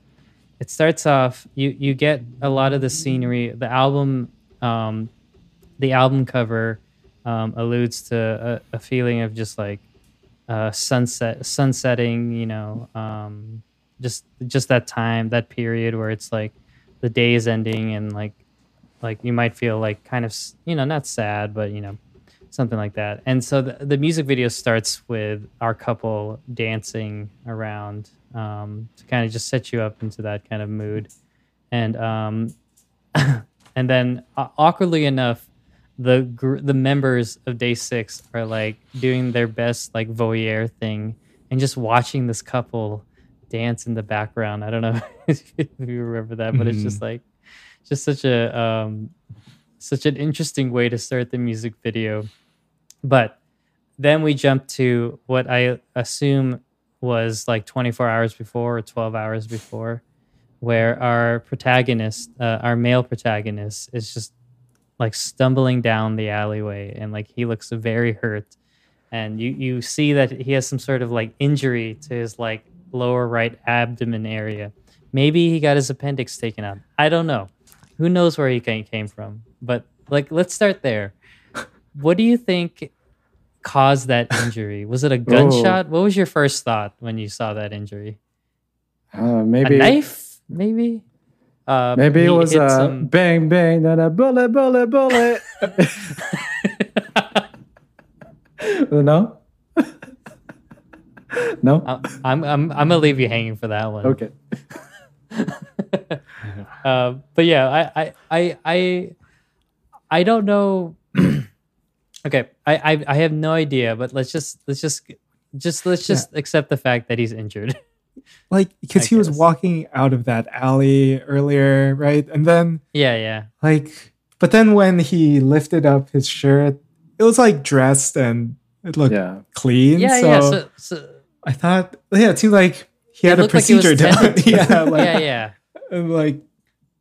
it starts off you you get a lot of the scenery. The album um, the album cover um, alludes to a, a, feeling of just like uh, sunset sunsetting. You know, um, just just that time that period where it's like the day is ending and like like you might feel like kind of you know not sad but you know something like that and so the, the music video starts with our couple dancing around um, to kind of just set you up into that kind of mood and um, <laughs> and then uh, awkwardly enough the gr- the members of day six are like doing their best like voyeur thing and just watching this couple dance in the background. I don't know <laughs> if you remember that, but mm-hmm. it's just mm-hmm. like just such a um, such an interesting way to start the music video. But then we jump to what I assume was like 24 hours before or 12 hours before, where our protagonist, uh, our male protagonist, is just like stumbling down the alleyway and like he looks very hurt. And you you see that he has some sort of like injury to his like lower right abdomen area. Maybe he got his appendix taken out. I don't know. Who knows where he came from. But like let's start there what do you think caused that injury was it a <laughs> gunshot what was your first thought when you saw that injury uh, maybe a knife maybe uh, Maybe it was a some... bang bang then a bullet bullet bullet. <laughs> no. no. I'm I'm I'm gonna leave you hanging for that one. Okay. <laughs> uh, but yeah, I I I, I don't know. Okay, I, I I have no idea, but let's just let's just just let's just yeah. accept the fact that he's injured <laughs> like because he was walking out of that alley earlier, right? And then yeah, yeah. Like, but then when he lifted up his shirt, it was like dressed and it looked yeah. clean. Yeah, so yeah. So, so, I thought, yeah, it seemed like he had a procedure like done. <laughs> <laughs> yeah, like, yeah, yeah. And like,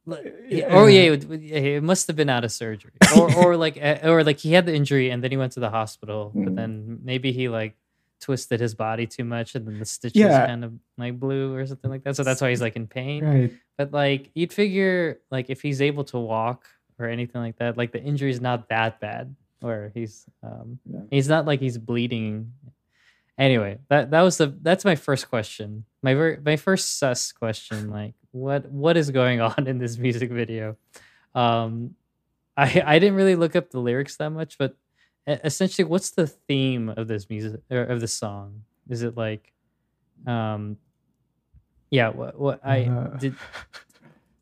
yeah. Oh yeah, it, it, must have been out of surgery, or or like, eh, or like he had the injury and then he went to the hospital, mm. but then maybe he like twisted his body too much and then the stitches yeah. kind of like blew or something like that. So that's why he's like in pain. Right. But like you'd figure like if he's able to walk or anything like that, like the injury is not that bad. Or he's um yeah. he's not like he's bleeding. Anyway, that that was the that's my first question. My ver- my first sus question, like what what is going <laughs> on in this music video? Um I I didn't really look up the lyrics that much, but essentially what's the theme of this music or of the song is it like um yeah what, what i uh, did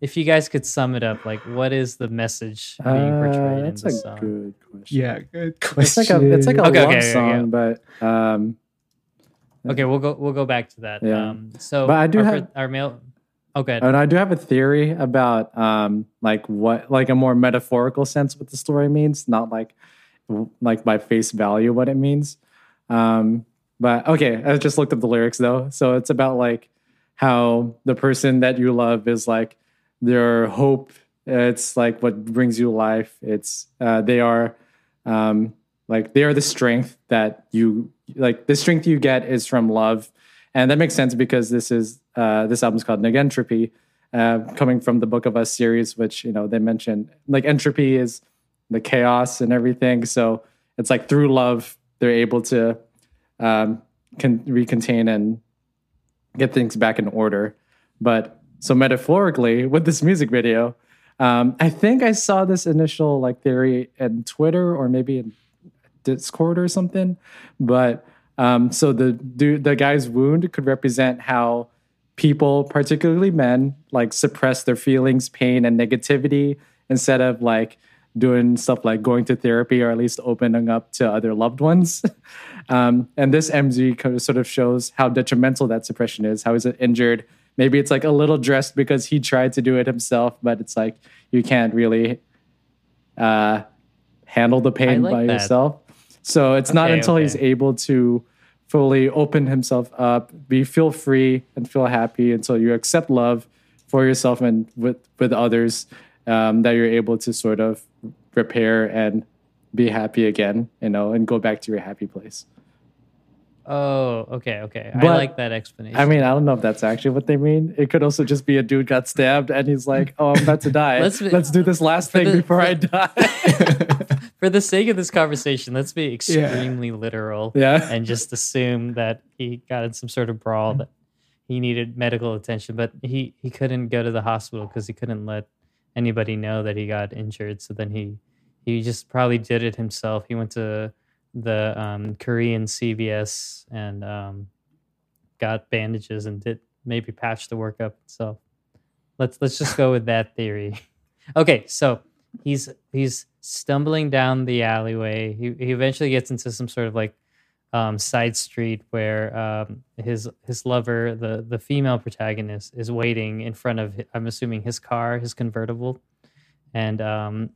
if you guys could sum it up like what is the message being portrayed uh, in the song good question yeah good question it's like a it's like a okay, love okay, song yeah. but um okay we'll go we'll go back to that yeah. um so but i do our, have our male okay and i do have a theory about um like what like a more metaphorical sense what the story means not like like by face value what it means. Um, but okay, I just looked up the lyrics though. So it's about like how the person that you love is like their hope. It's like what brings you life. It's uh, they are um, like they are the strength that you like. The strength you get is from love, and that makes sense because this is uh, this album's called Negentropy, uh, coming from the Book of Us series, which you know they mentioned like entropy is the chaos and everything. So it's like through love, they're able to um, can recontain and get things back in order. But so metaphorically, with this music video, um, I think I saw this initial like theory in Twitter or maybe in Discord or something. But um, so the dude, the guy's wound could represent how people, particularly men, like suppress their feelings, pain, and negativity instead of like doing stuff like going to therapy or at least opening up to other loved ones. <laughs> um, and this MV kind of sort of shows how detrimental that suppression is. How is it injured? Maybe it's like a little dressed because he tried to do it himself, but it's like you can't really uh, handle the pain like by that. yourself. So it's okay, not until okay. he's able to fully open himself up, be feel free and feel happy until you accept love for yourself and with with others um, that you're able to sort of repair and be happy again, you know, and go back to your happy place. Oh, okay, okay. But, I like that explanation. I mean, I don't know if that's actually what they mean. It could also just be a dude got stabbed and he's like, "Oh, I'm about to <laughs> die. let's, let's do this last thing the, before for, I die." <laughs> for the sake of this conversation, let's be extremely yeah. literal, yeah, and just assume that he got in some sort of brawl that he needed medical attention, but he he couldn't go to the hospital because he couldn't let anybody know that he got injured. So then he he just probably did it himself. He went to the um, Korean CVS and um, got bandages and did maybe patch the work up. So let's let's just go with that theory. <laughs> okay, so he's he's stumbling down the alleyway. He he eventually gets into some sort of like um, side street where um, his his lover, the the female protagonist, is waiting in front of I'm assuming his car, his convertible, and um,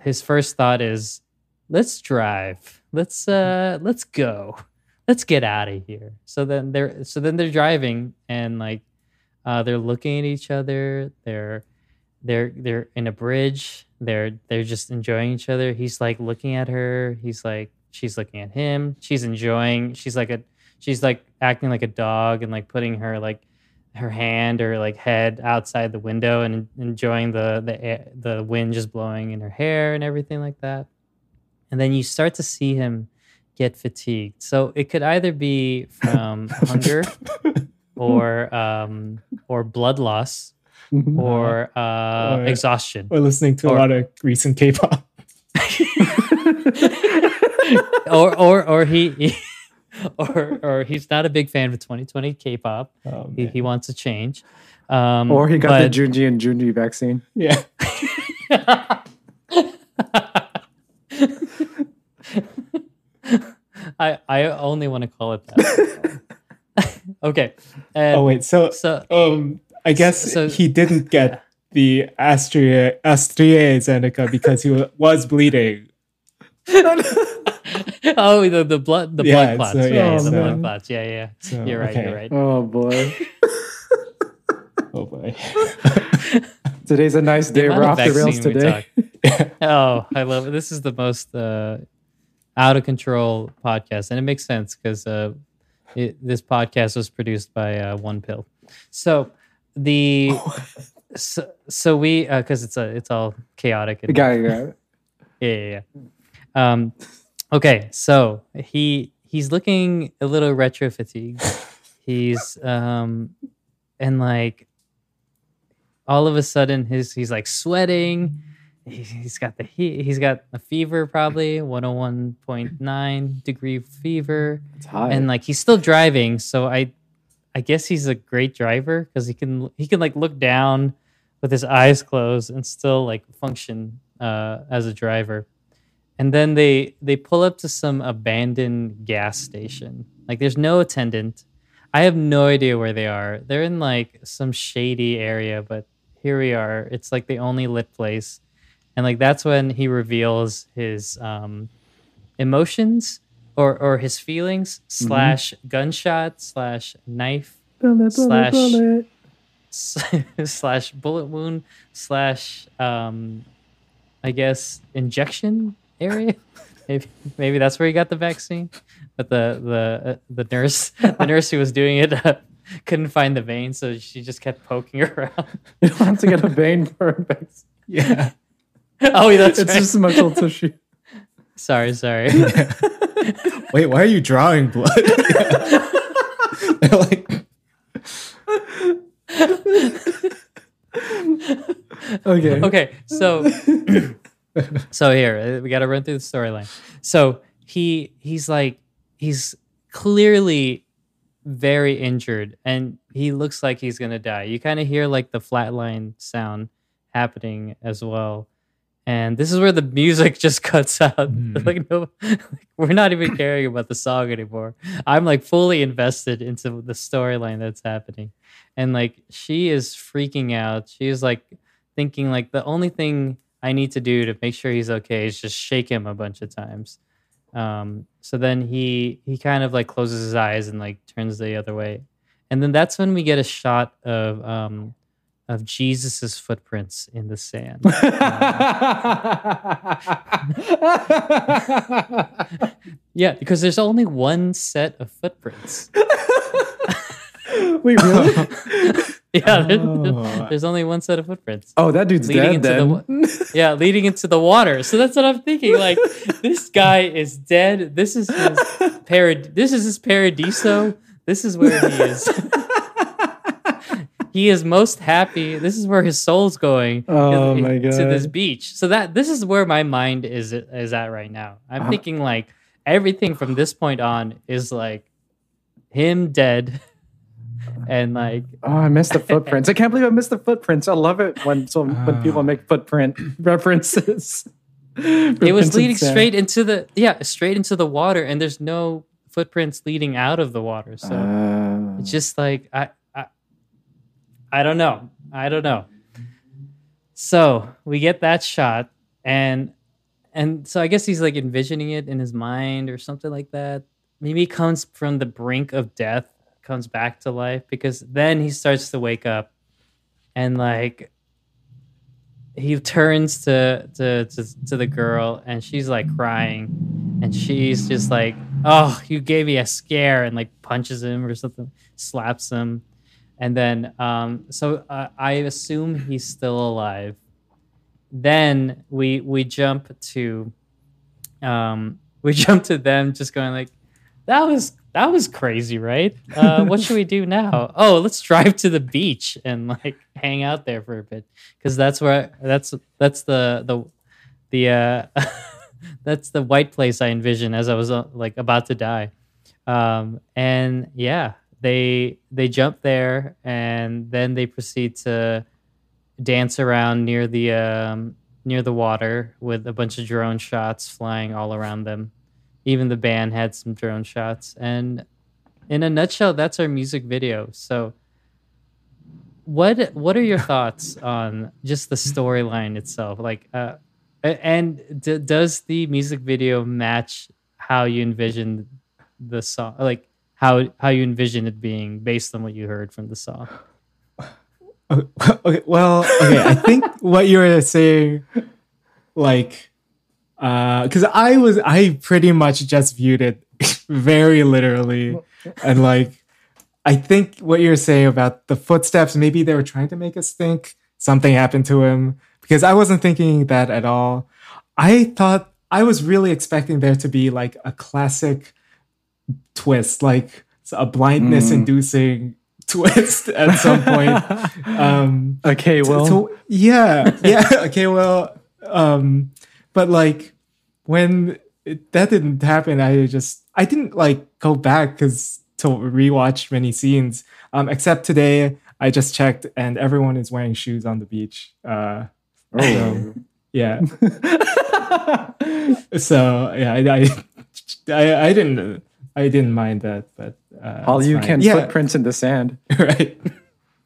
his first thought is, "Let's drive. Let's uh, let's go. Let's get out of here." So then they're so then they're driving and like Uh, they're looking at each other. They're they're they're in a bridge. They're they're just enjoying each other. He's like looking at her. He's like she's looking at him. She's enjoying. She's like a she's like acting like a dog and like putting her like her hand or like head outside the window and enjoying the the air, the wind just blowing in her hair and everything like that. And then you start to see him get fatigued. So it could either be from <laughs> hunger or um or blood loss or uh Or- exhaustion. We're listening to Or- a lot of recent K-pop. <laughs> <laughs> or or or he, he <laughs> or or he's not a big fan of 2020 K-pop. Oh, He, he wants a change. Um, or he got but- the Junji and Junji vaccine. yeah. I I only want to call it that. okay. And Oh wait, so So um, I guess So- he didn't <laughs> get the Astria AstraZeneca because he was bleeding. <laughs> oh the, the blood the Yeah, blood clots. so, yeah, yeah, the so- blood clots. Yeah, yeah. So, You're right. okay. You're right. Oh boy. <laughs> Oh boy. Today's a nice day. amount We're off the rails vaccine we today. Oh, I love it. This is the most uh, out of control podcast, and it makes sense because uh, this podcast was produced by uh, Wonpil. So the <laughs> so, so we because it's a it's all chaotic. And, Got it, got it. yeah, yeah, yeah. Um, okay, so he he's looking a little retro fatigued. He's um, and like all of a sudden his he's like sweating. He- He's got the heat. He's got a fever, probably 101.9 degree fever, It's hot. and like he's still driving. So I, I guess he's a great driver because he can he can like look down with his eyes closed and still like function uh, as a driver. And then they they pull up to some abandoned gas station. Like there's no attendant. I have no idea where they are. They're in like some shady area, but here we are. It's like the only lit place. And like that's when he reveals his um emotions or or his feelings slash gunshot slash knife Bullet, bullet, slash- bullet. <laughs> slash bullet wound slash um I guess injection area. <laughs> Maybe maybe that's where he got the vaccine. But the the uh, the nurse the <laughs> nurse who was doing it uh, couldn't find the vein, so she just kept poking around. You don't have to get a vein for a vaccine. yeah. oh, yeah, that's It's right. just muscle tissue. sorry, sorry. <laughs> Wait, why are you drawing blood? <laughs> Like, Okay. okay, so so here uh, we got to run through the storyline. So he he's like he's clearly very injured, and he looks like he's gonna die. You kind of hear like the flatline sound happening as well. And this is where the music <laughs> just cuts out. Mm. <laughs> like no, we're not even caring about the song anymore. I'm like fully invested into the storyline that's happening, and like she is freaking out. She's like thinking like the only thing I need to do to make sure he's okay is just shake him a bunch of times. Um, so then he he kind of like closes his eyes and like turns the other way, and then that's when we get a shot of um, of Jesus's footprints in the sand. <laughs> yeah, because there's only one set of footprints. Wait, really? <laughs> Yeah, Oh. there's only one set of footprints. Oh, that dude's Leading dead into then. the Yeah, leading into the water. So that's what I'm thinking. Like, this guy is dead. This is his <laughs> parad. This is his paradiso. This is where he is. He is most happy. This is where his soul's going. Oh is- my To this beach. So that this is where my mind is is at right now. I'm Uh-huh. thinking like everything from this point on is like him dead, <laughs> and like Oh, I missed the footprints. I can't believe I missed the footprints. I love it when so when people Ah. make footprint <laughs> references. it was leading straight into the yeah straight into the water, and there's no footprints leading out of the water. So. Uh, It's just like I, I don't know. I don't know. So we get that shot and and so I guess he's like envisioning it in his mind or something like that. Maybe it comes from the brink of death comes back to life because then he starts to wake up and like he turns to to to, to the girl and she's like crying and she's just like oh you gave me a scare and like punches him or something slaps him and then um so uh, i assume he's still alive then we we jump to um <laughs> we jump to them just going like that was that was crazy, right? Uh, what should we do now? <laughs> Oh, let's drive to the beach and like hang out there for a bit because that's where that's that's the the the uh, <laughs> that's the white place I envision as I was uh, like about to die. Um, and yeah, they they jump there and then they proceed to dance around near the um, near the water with a bunch of drone shots flying all around them. Even the band had some drone shots. And in a nutshell that's our music video. So what what are your <laughs> thoughts on just the storyline itself? Like uh and d- does the music video match how you envision the song? Like how how you envision it being based on what you heard from the song <laughs> okay well okay i think <laughs> what you were saying like because uh, I was I pretty much just viewed it <laughs> very literally, and like I think what you're saying about the footsteps, maybe they were trying to make us think something happened to him because I wasn't thinking that at all. I thought I was really expecting there to be like a classic twist, like a blindness inducing mm. twist at some point. <laughs> Um, okay, well, to, to, yeah, yeah, <laughs> okay, well, um, but like when it, that didn't happen, I just I didn't like go back because to rewatch many scenes. Um, except today, I just checked and everyone is wearing shoes on the beach. Uh, oh. So, yeah. <laughs> so yeah, I, I, I, I didn't I didn't mind that, but uh, all you fine. can yeah. footprints in the sand, <laughs> right?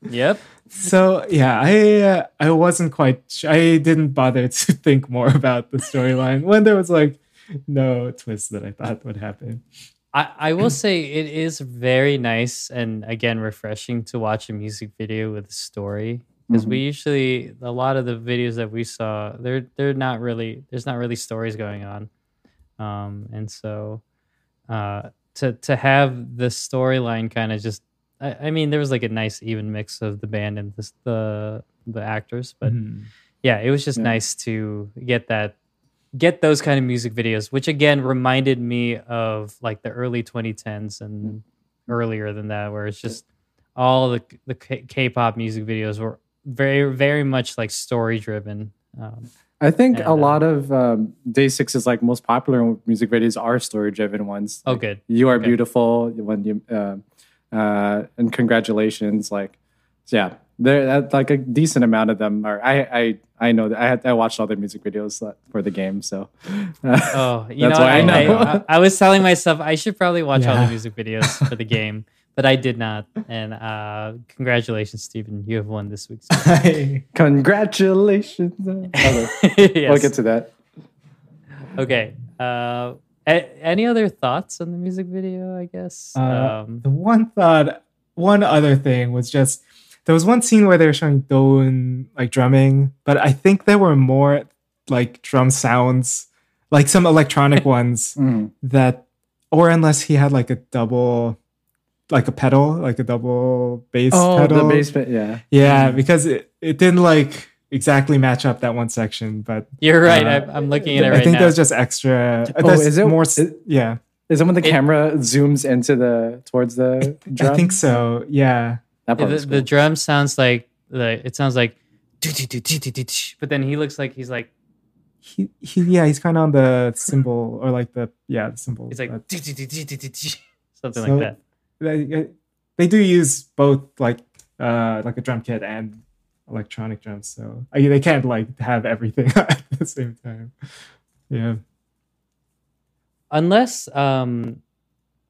Yep so yeah, I uh, I wasn't quite. I didn't bother to <laughs> think more about the storyline when there was like no twist that I thought would happen. I, I will say it is very nice and again refreshing to watch a music video with a story because mm-hmm. we usually a lot of the videos that we saw they're they're not really there's not really stories going on, um, and so uh, to to have the storyline kind of just I, I, mean, there was like a nice even mix of the band and the the, the actors, but mm. yeah, it was just yeah. nice to get that get those kind of music videos, which again reminded me of like the early 2010s and mm. earlier than that, where it's just all the the K-pop music videos were very very much like story driven. Um, I think and, a uh, lot of um, DAY6's like most popular music videos are story driven ones. Oh, like, good. You are okay. beautiful when you. Uh, uh, and congratulations. Like, yeah, there like a decent amount of them are. I I I know that I had I watched all their music videos for the game, so uh, <laughs> oh, you know, I, I, know. I, I, was telling myself I should probably watch yeah. all the music videos for the game, <laughs> but I did not. And uh, congratulations, Stephen, you have won this week's. <laughs> <laughs> congratulations! <laughs> yes. We'll get to that. Okay. Uh, a- any other thoughts on the music video? I guess uh, um, the one thought, one other thing was just there was one scene where they were showing Dowoon like drumming, but I think there were more like drum sounds, like some electronic ones mm. that, or unless he had like a double, like a pedal, like a double bass oh, pedal. the bass, yeah, yeah, mm. because it, it didn't like exactly match up that one section, but you're right. Uh, I, am looking at it right I think now. there's just extra. Oh, is it more? Is, yeah. Is it when the it, camera zooms into the towards the drum? I think so. Yeah. That part the, cool. the drum sounds like like it sounds like, but then he looks like he's like. He, he yeah he's kind of on the cymbal or like the yeah the cymbal. He's like something so like that. They, they do use both like uh like a drum kit and electronic drums, so I, they can't like have everything <laughs> at the same time. Yeah. Unless um,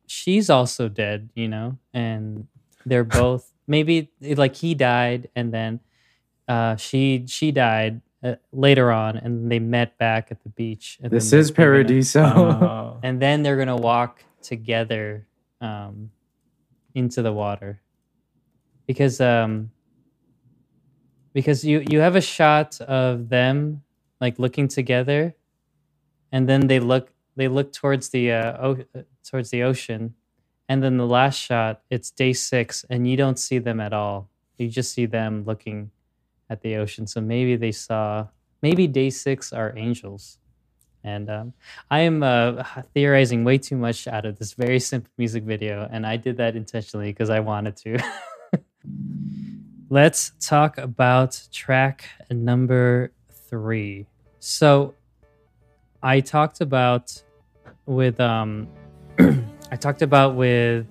she's also dead, you know, and they're <laughs> both maybe like he died and then uh, she she died uh, later on, and they met back at the beach. this is Paradiso, gonna, <laughs> uh, and then they're gonna walk together. Um, into the water. Because um because you you have a shot of them like looking together and then they look they look towards the uh o- towards the ocean and then the last shot it's day 6 and you don't see them at all. You just see them looking at the ocean. So maybe they saw maybe day 6 are angels and um, I am uh, theorizing way too much out of this very simple music video, and I did that intentionally because I wanted to. <laughs> Let's talk about track number three. So, I talked about with um, <clears throat> I talked about with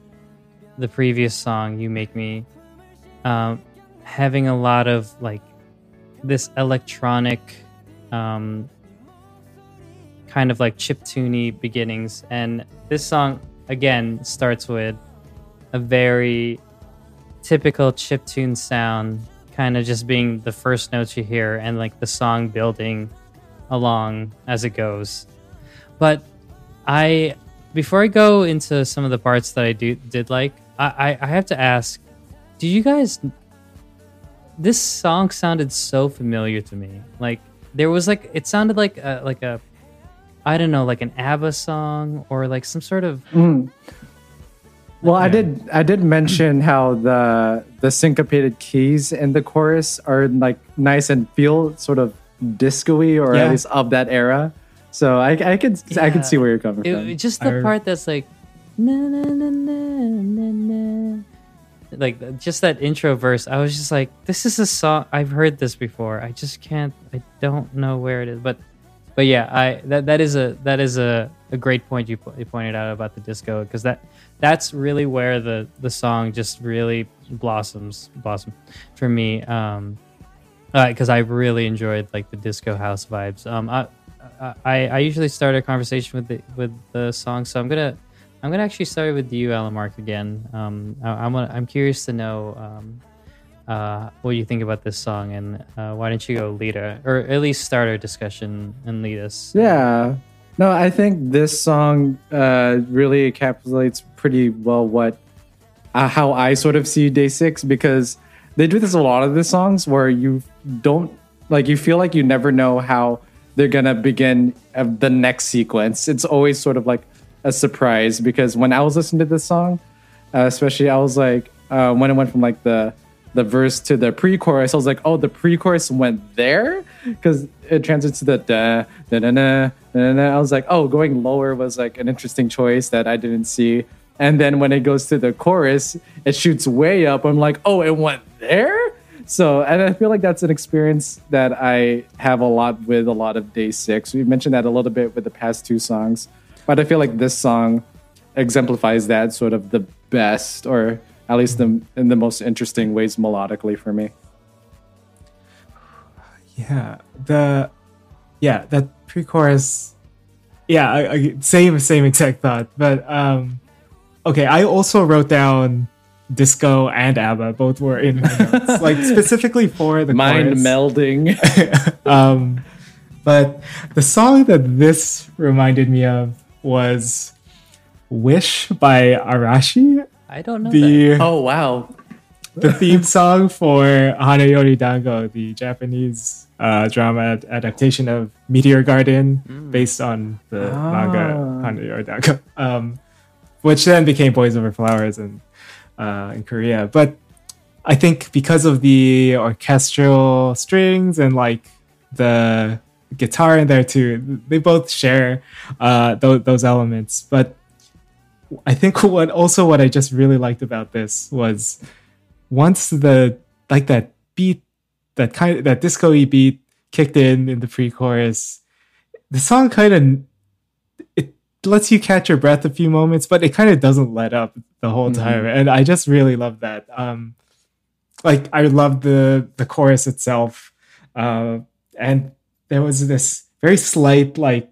the previous song, "You Make Me," um, having a lot of like this electronic um, kind of like chip tuney beginnings. And this song again starts with a very typical chip tune sound, kind of just being the first notes you hear and like the song building along as it goes. But I before I go into some of the parts that I do did like, I, I, I have to ask, do you guys this song sounded so familiar to me. Like there was like it sounded like a, like a I don't know, like an ABBA song or like some sort of. Mm. Well, yeah. I did. I did mention how the the syncopated keys in the chorus are like nice and feel sort of disco-y or yeah. at least of that era. So I, I can yeah. I can see where you're coming it, from. Just the part that's like, na, na, na, na, na, na, like just that intro verse. I was just like, this is a song I've heard this before. I just can't. I don't know where it is, but but yeah, I that, that is a that is a, a great point you, you pointed out about the disco because that that's really where the the song just really blossoms blossom for me. Um because uh, I really enjoyed like the disco house vibes. Um I, I I usually start a conversation with the with the song so I'm gonna I'm gonna actually start with you Alan Mark again. Um I, am I'm, I'm curious to know um uh, what you think about this song, and uh, why don't you go lead a, or at least start our discussion and lead us? Yeah, no, I think this song uh, really encapsulates pretty well what uh, how I sort of see Day Six because they do this a lot of the songs where you don't like you feel like you never know how they're gonna begin the next sequence. It's always sort of like a surprise because when I was listening to this song, uh, especially I was like uh, when it went from like the the verse to the pre-chorus, I was like, oh, the pre-chorus went there because it transits to the da da da da da da. I was like, oh, going lower was like an interesting choice that I didn't see. And then when it goes to the chorus, it shoots way up. I'm like, oh, it went there. So, and I feel like that's an experience that I have a lot with a lot of Day Six. We mentioned that a little bit with the past two songs, but I feel like this song exemplifies that sort of the best, or at least the, in the most interesting ways melodically for me. Yeah, the yeah that pre-chorus. Yeah, I, I, same same exact thought. But um, okay, I also wrote down disco and ABBA. Both were in notes, <laughs> like specifically for the mind chorus. melding. <laughs> um, but the song that this reminded me of was "Wish" by Arashi. I don't know. The that. oh wow, the theme song for Hanayori Dango, the Japanese uh, drama adaptation of Meteor Garden, mm. based on the ah. manga Hanayori Dango, um, which then became Boys Over Flowers in uh, in Korea. But I think because of the orchestral strings and like the guitar in there too, they both share uh, th- those elements. But I think <laughs> what also what I just really liked about this was once the like that beat that kind of that disco beat kicked in in the pre-chorus, the song kind of it lets you catch your breath a few moments, but it kind of doesn't let up the whole mm-hmm. time, and I just really love that. Um, like I love the the chorus itself, uh, and there was this very slight like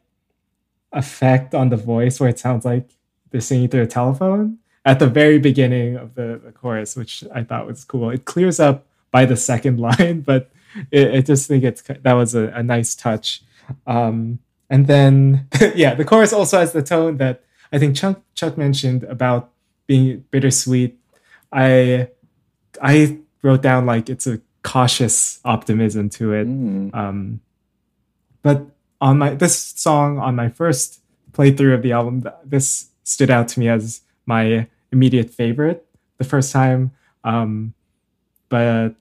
effect on the voice where it sounds like they're singing through a telephone at the very beginning of the, the chorus, which I thought was cool. It clears up by the second <laughs> line, but it, I just think it's that was a, a nice touch. Um, and then, <laughs> yeah, the chorus also has the tone that I think Chuck, Chuck mentioned about being bittersweet. I I wrote down like it's a cautious optimism to it. Mm. Um, but on my this song on my first playthrough of the album, this stood out to me as my immediate favorite the first time. Um, but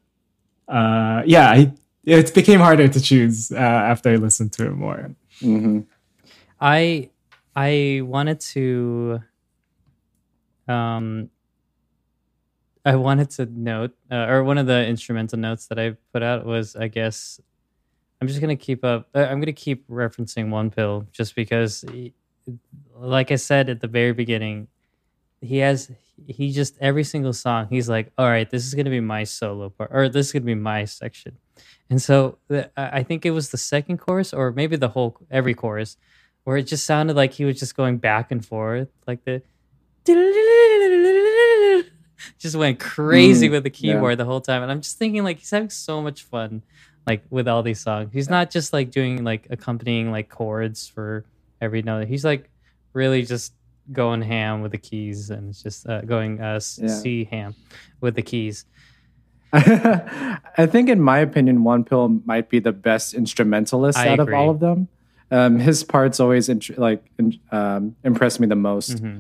uh, yeah, I, it became harder to choose uh, after I listened to it more. Mm-hmm. I I wanted to um I wanted to note, uh, or one of the instrumental notes that I put out was, I guess, I'm just gonna keep up. Uh, I'm gonna keep referencing Wonpil just because, he, like I said at the very beginning, he has he just every single song he's like, all right, this is gonna be my solo part, or this is gonna be my section, and so the, I think it was the second chorus, or maybe the whole every chorus, where it just sounded like he was just going back and forth, like the <laughs> just went crazy mm, with the keyboard yeah. the whole time. And I'm just thinking like he's having so much fun like with all these songs. He's not just like doing like accompanying like chords for every note. He's like really just going ham with the keys and it's just uh, going uh, yeah. Ham with the keys. <laughs> I think, in my opinion, Wonpil might be the best instrumentalist I out agree. of all of them. Um, his parts always int- like in- um, impress me the most. Mm-hmm.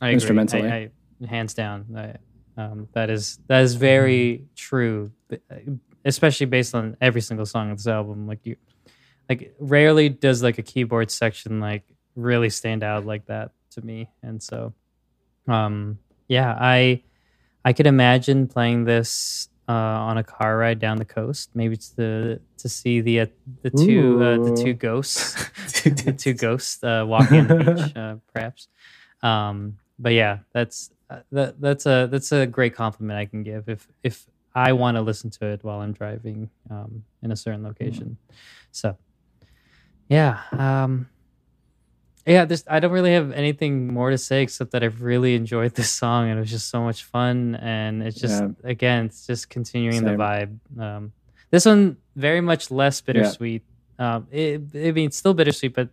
I instrumentally. I, I, hands down. I, um, that is that is very true, especially based on every single song of this album. Like you, like rarely does like a keyboard section like really stand out like that to me, and so, um, yeah, I I could imagine playing this uh, on a car ride down the coast, maybe to to see the uh, the two uh, the two ghosts, <laughs> the two ghosts uh, walking on the beach, <laughs> uh, perhaps. Um, but yeah, that's uh, that that's a that's a great compliment I can give. If if I want to listen to it while I'm driving um, in a certain location. So, yeah, um, yeah. This I don't really have anything more to say except that I've really enjoyed this song and it was just so much fun and it's just yeah. again it's just continuing Same. the vibe. Um, this one very much less bittersweet. Yeah. Um, it, I mean, still bittersweet, but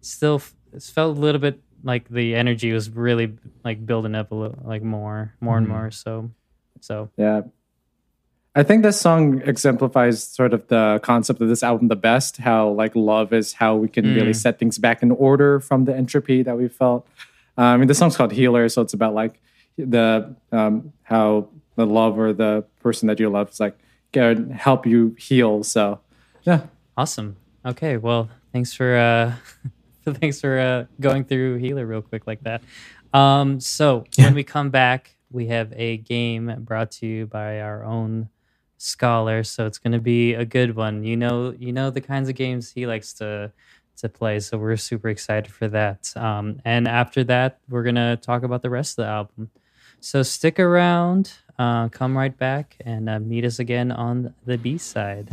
still it felt a little bit like the energy was really like building up a little like more more mm-hmm. and more so so yeah i think this song exemplifies sort of the concept of this album the best how like love is how we can mm. really set things back in order from the entropy that we felt uh, i mean the song's called healer so it's about like the um how the love or the person that you love is like can help you heal so yeah awesome okay well thanks for uh <laughs> thanks for uh, going through Healer real quick like that. Um, so when we come back, we have a game brought to you by our own scholar. So it's going to be a good one. You know, you know the kinds of games he likes to to play. So we're super excited for that. Um, and after that, we're gonna talk about the rest of the album. So stick around, uh, come right back, and uh, meet us again on the B side.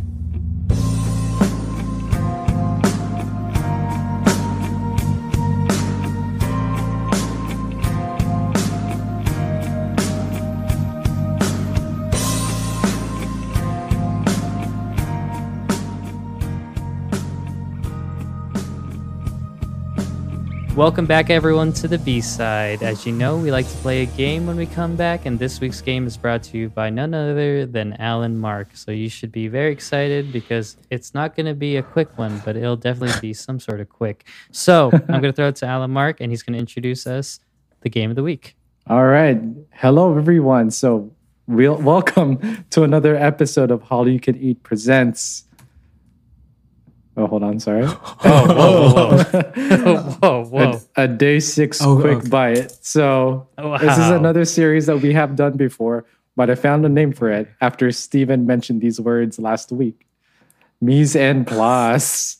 Welcome back, everyone, to the B side. As you know, we like to play a game when we come back, and this week's game is brought to you by none other than Alan Mark. So you should be very excited because it's not going to be a quick one, but it'll definitely be some sort of quick. So <laughs> I'm going to throw it to Alan Mark, and he's going to introduce us the game of the week. All right. Hello, everyone. So, we'll, welcome to another episode of Hallyu Can Eat Presents. Oh, hold on. Sorry. <laughs> Oh, whoa, whoa, whoa. <laughs> Oh, whoa, whoa. A, a day six oh, oh. quick okay. bite. So, wow. this is another series that we have done before, but I found a name for it after Stephen mentioned these words last week mise en place.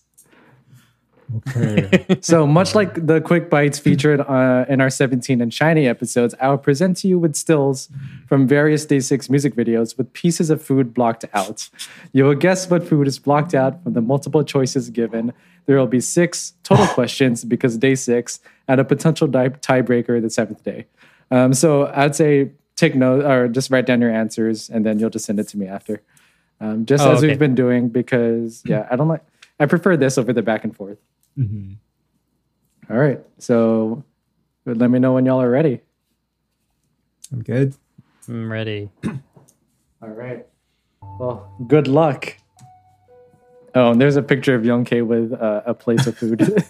Okay. so much like the quick bites featured uh, in our 17 and SHINee episodes, I'll present to you with stills from various Day 6 music videos with pieces of food blocked out. You will guess what food is blocked out from the multiple choices given. There will be six total <laughs> questions because Day 6 and a potential die- tiebreaker the seventh day. Um, so I'd say take note or just write down your answers and then you'll just send it to me after. Um, just oh, as okay. we've been doing because, yeah, I don't like, I prefer this over the back and forth. Mm-hmm. All right. So let me know when y'all are ready. I'm good. I'm ready. <clears throat> All right. Well, good luck. Oh, and there's a picture of Young K with uh, a plate of food. <laughs> <laughs>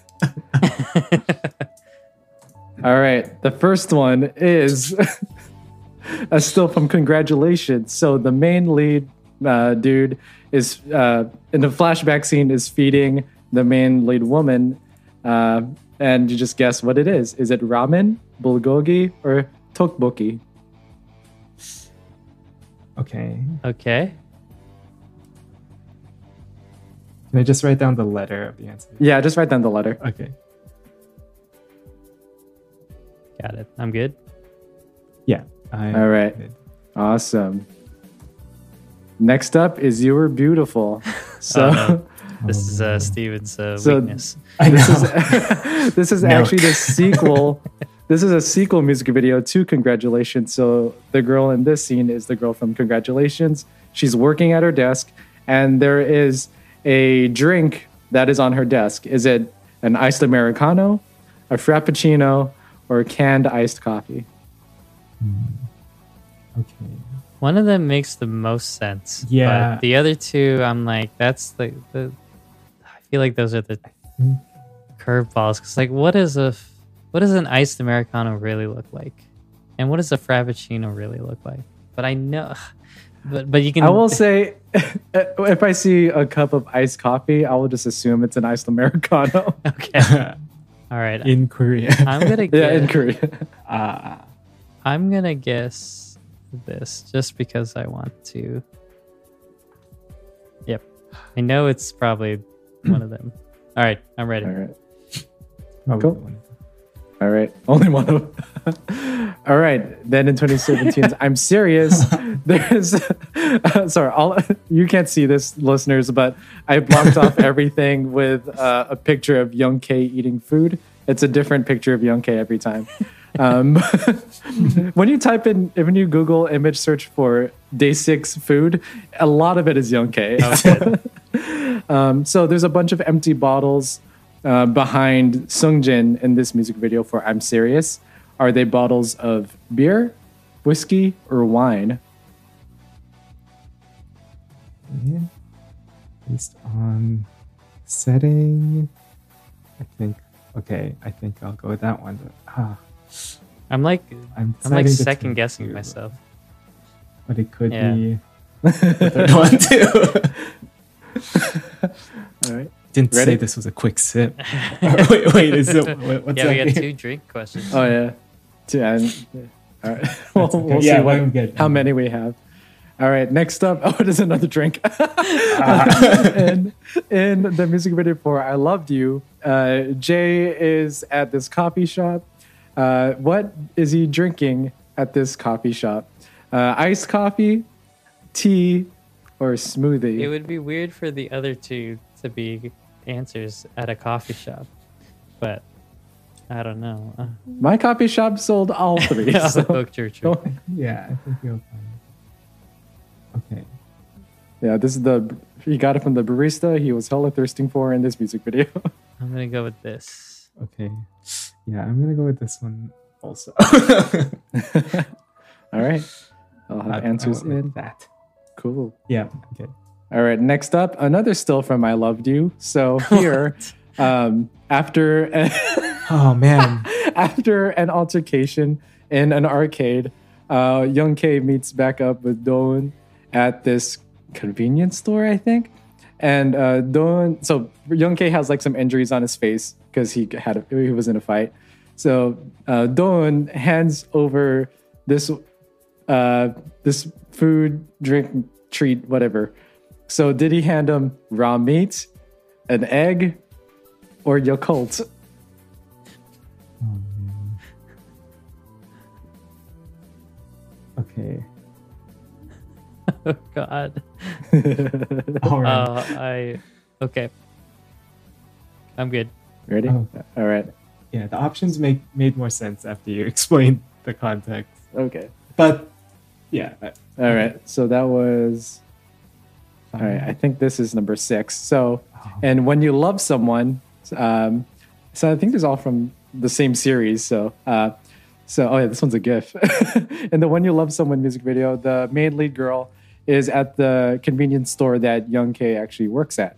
All right. The first one is <laughs> a still from Congratulations. So the main lead uh, dude is uh, in the flashback scene is feeding the main lead woman, uh, and you just guess what it is. Is it ramen, bulgogi, or tteokbokki? Okay. Okay. Can I just write down the letter of the answer? Yeah, just write down the letter. Okay. Got it. I'm good. Yeah. I, All right. Awesome. Next up is You Were Beautiful. <laughs> So, no. This is uh, Stephen's uh, So- weakness. <laughs> I this is <laughs> <laughs> this is actually the sequel. this is a sequel music video to Congratulations. So the girl in this scene is the girl from Congratulations. She's working at her desk, and there is a drink that is on her desk. Is it an iced americano, a frappuccino, or canned iced coffee? okay. One of them makes the most sense. Yeah. But the other two, I'm like, that's the, the feel like those are the Mm. curveballs. Cause like, what is a, what does an iced Americano really look like? And what does a Frappuccino really look like? But I know, <sighs> but, but you can, I will say, <laughs> if I see a cup of iced coffee, I will just assume it's an iced americano. <laughs> okay. <laughs> All right. In Korea. I'm going to yeah, in Korea. Ah. I'm to guess this just because I want to. Yep. I know it's probably one of them. All right. I'm ready. All right. probably Cool. one. All right. Only one of <laughs> All right. Then in 2017, <laughs> I'm serious. <laughs> There's, uh, sorry, all, you can't see this, listeners, but I blocked off everything with uh, a picture of Young K eating food. It's a different picture of Young K every time. Um, <laughs> when you type in, when you Google image search for day six food, a lot of it is Young K. Okay. Um, so there's a bunch of empty bottles uh, behind Sungjin in this music video for "I'm Serious." Are they bottles of beer, whiskey, or wine? Yeah. Based on setting, I think. Okay, I think I'll go with that one. But, ah, I'm like, I'm, I'm like second guessing two, myself. But it could Yeah. be the third <laughs> one too. <laughs> All right. Didn't Ready? say this was a quick sip. <laughs> wait, wait, is it? What's yeah, we that got two drink questions. Oh yeah. Two, and, all right. We'll, okay. we'll Yeah, see what, I'm how many we have. All right. Next up, oh, it is another drink. Ah. in, in the music video for "I Loved You," uh, Jae is at this coffee shop. Uh, what is he drinking at this coffee shop? Uh, iced coffee, tea, or smoothie? It would be weird for the other two to be answers at a coffee shop, but I don't know. Uh, My coffee shop sold all three. <laughs> so- oh, true, true. <laughs> Yeah, I think you'll find. Okay. yeah, this is the he got it from the barista he was hella thirsting for in this music video. <laughs> I'm gonna go with this. Okay. Yeah, I'm gonna go with this one also. <laughs> <laughs> all right, I'll have I- I answers with in. that. Cool. Yeah. Okay. All right, next up, another still from I Loved You. So <laughs> here, um, after Oh man. after an altercation in an arcade, uh, Young K meets back up with Dowoon at this convenience store, I think. And uh, Dowoon, so Young K has like some injuries on his face because he had a, he was in a fight. So uh, Dowoon hands over this uh, this food, drink, treat, whatever. So did he hand him raw meat, an egg, or Yakult? Okay. Oh <laughs> God. <laughs> All right. Uh, I okay. I'm good. Ready? Oh. All right. yeah, the options make made more sense after you <laughs> explained the context. Okay. But yeah. All right. So that was. All right. I think this is number six. So, Oh, and when you love someone, um, so I think this is all from the same series. So, uh, So, oh yeah, this one's a GIF. <laughs> and the When You Love Someone music video, the main lead girl is at the convenience store that Young K actually works at.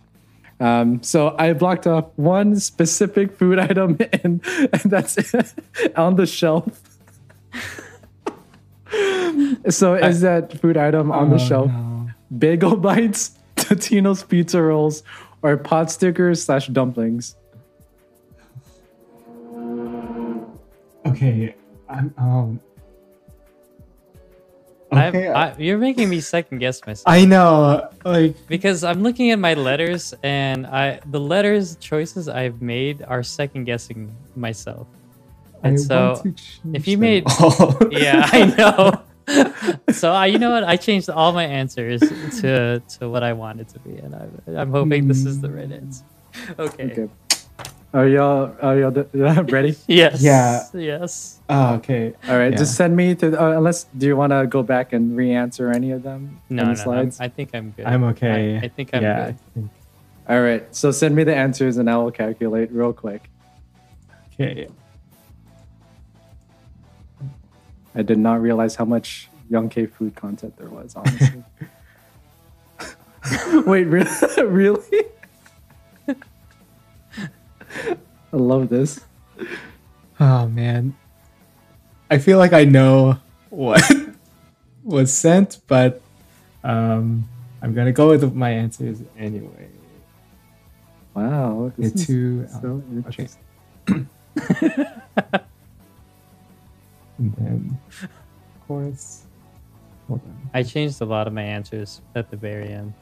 Um, so I blocked off one specific food <laughs> item, and, and that's <laughs> on the shelf. <laughs> so is that food item on the Oh, shelf no. bagel bites, Totino's pizza rolls, or pot stickers slash dumplings? Okay. I'm um. I'm- I, you're making me second guess myself I know. Like because I'm looking at my letters and I the letters choices I've made are second guessing myself. And I so want to change if you made- <laughs> yeah, I know. <laughs> so I, you know what? I changed all my answers to to what I wanted to be, and I, I'm hoping this is the right mm. answer. Okay. Okay. Are y'all are y'all d- <laughs> ready? <laughs> Yes. Yeah. Yes. Oh, okay. All right, Yeah. just send me to. Uh, unless, do you want to go back and re-answer any of them? No, no, I'm, slides. I think I'm good. I'm okay. I, I think I'm yeah. good. I think- All right, so send me the answers and I will calculate real quick. Okay. I did not realize how much Young K food content there was. Honestly. <laughs> Wait, really? really? I love this. Oh man. I feel like I know what <laughs> was sent, but um, I'm gonna go with my answers anyway. Wow, this It's is too so okay. interesting. <laughs> And then, of course, hold on. I changed a lot of my answers at the very end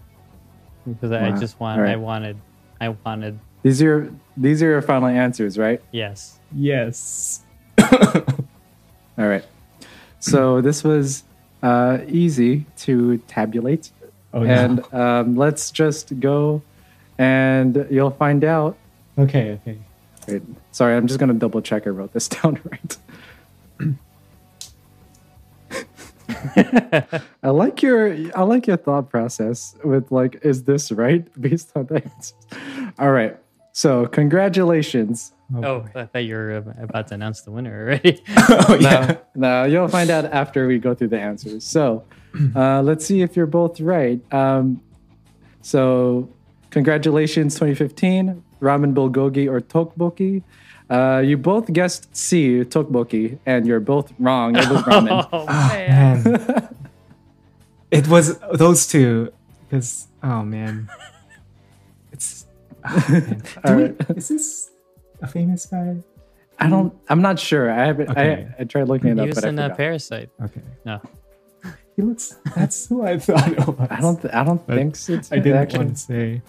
because I Wow. just want. All right. I wanted. I wanted. These are your, these are your final answers, right? Yes. Yes. <coughs> All right. So this was uh, easy to tabulate, Oh no. and um, let's just go, and you'll find out. okay. Okay. Wait, sorry, I'm just gonna double check I wrote this <laughs> down right. <laughs> I like your I like your thought process with like, is this right based on the answers? All right. So congratulations. Oh, Oh. I thought you were uh, about to announce the winner already. <laughs> oh yeah. <laughs> No, no, you'll find out after we go through the answers. So <clears throat> uh, let's see if you're both right. Um, so congratulations, 2015, ramen bulgogi or tteokbokki. Uh, you both guessed C, tteokbokki, and you're both wrong. It was ramen. <laughs> oh Ah, man. man. it was those two because oh man, it's. <laughs> Do All we- Is this a famous guy? I don't. I'm not sure. I haven't. Okay. I, I tried looking it He up, was but in a forgot. parasite. Okay. No. He looks. That's who I thought it was. I don't. Th- I don't But think so. I didn't actually- want to say.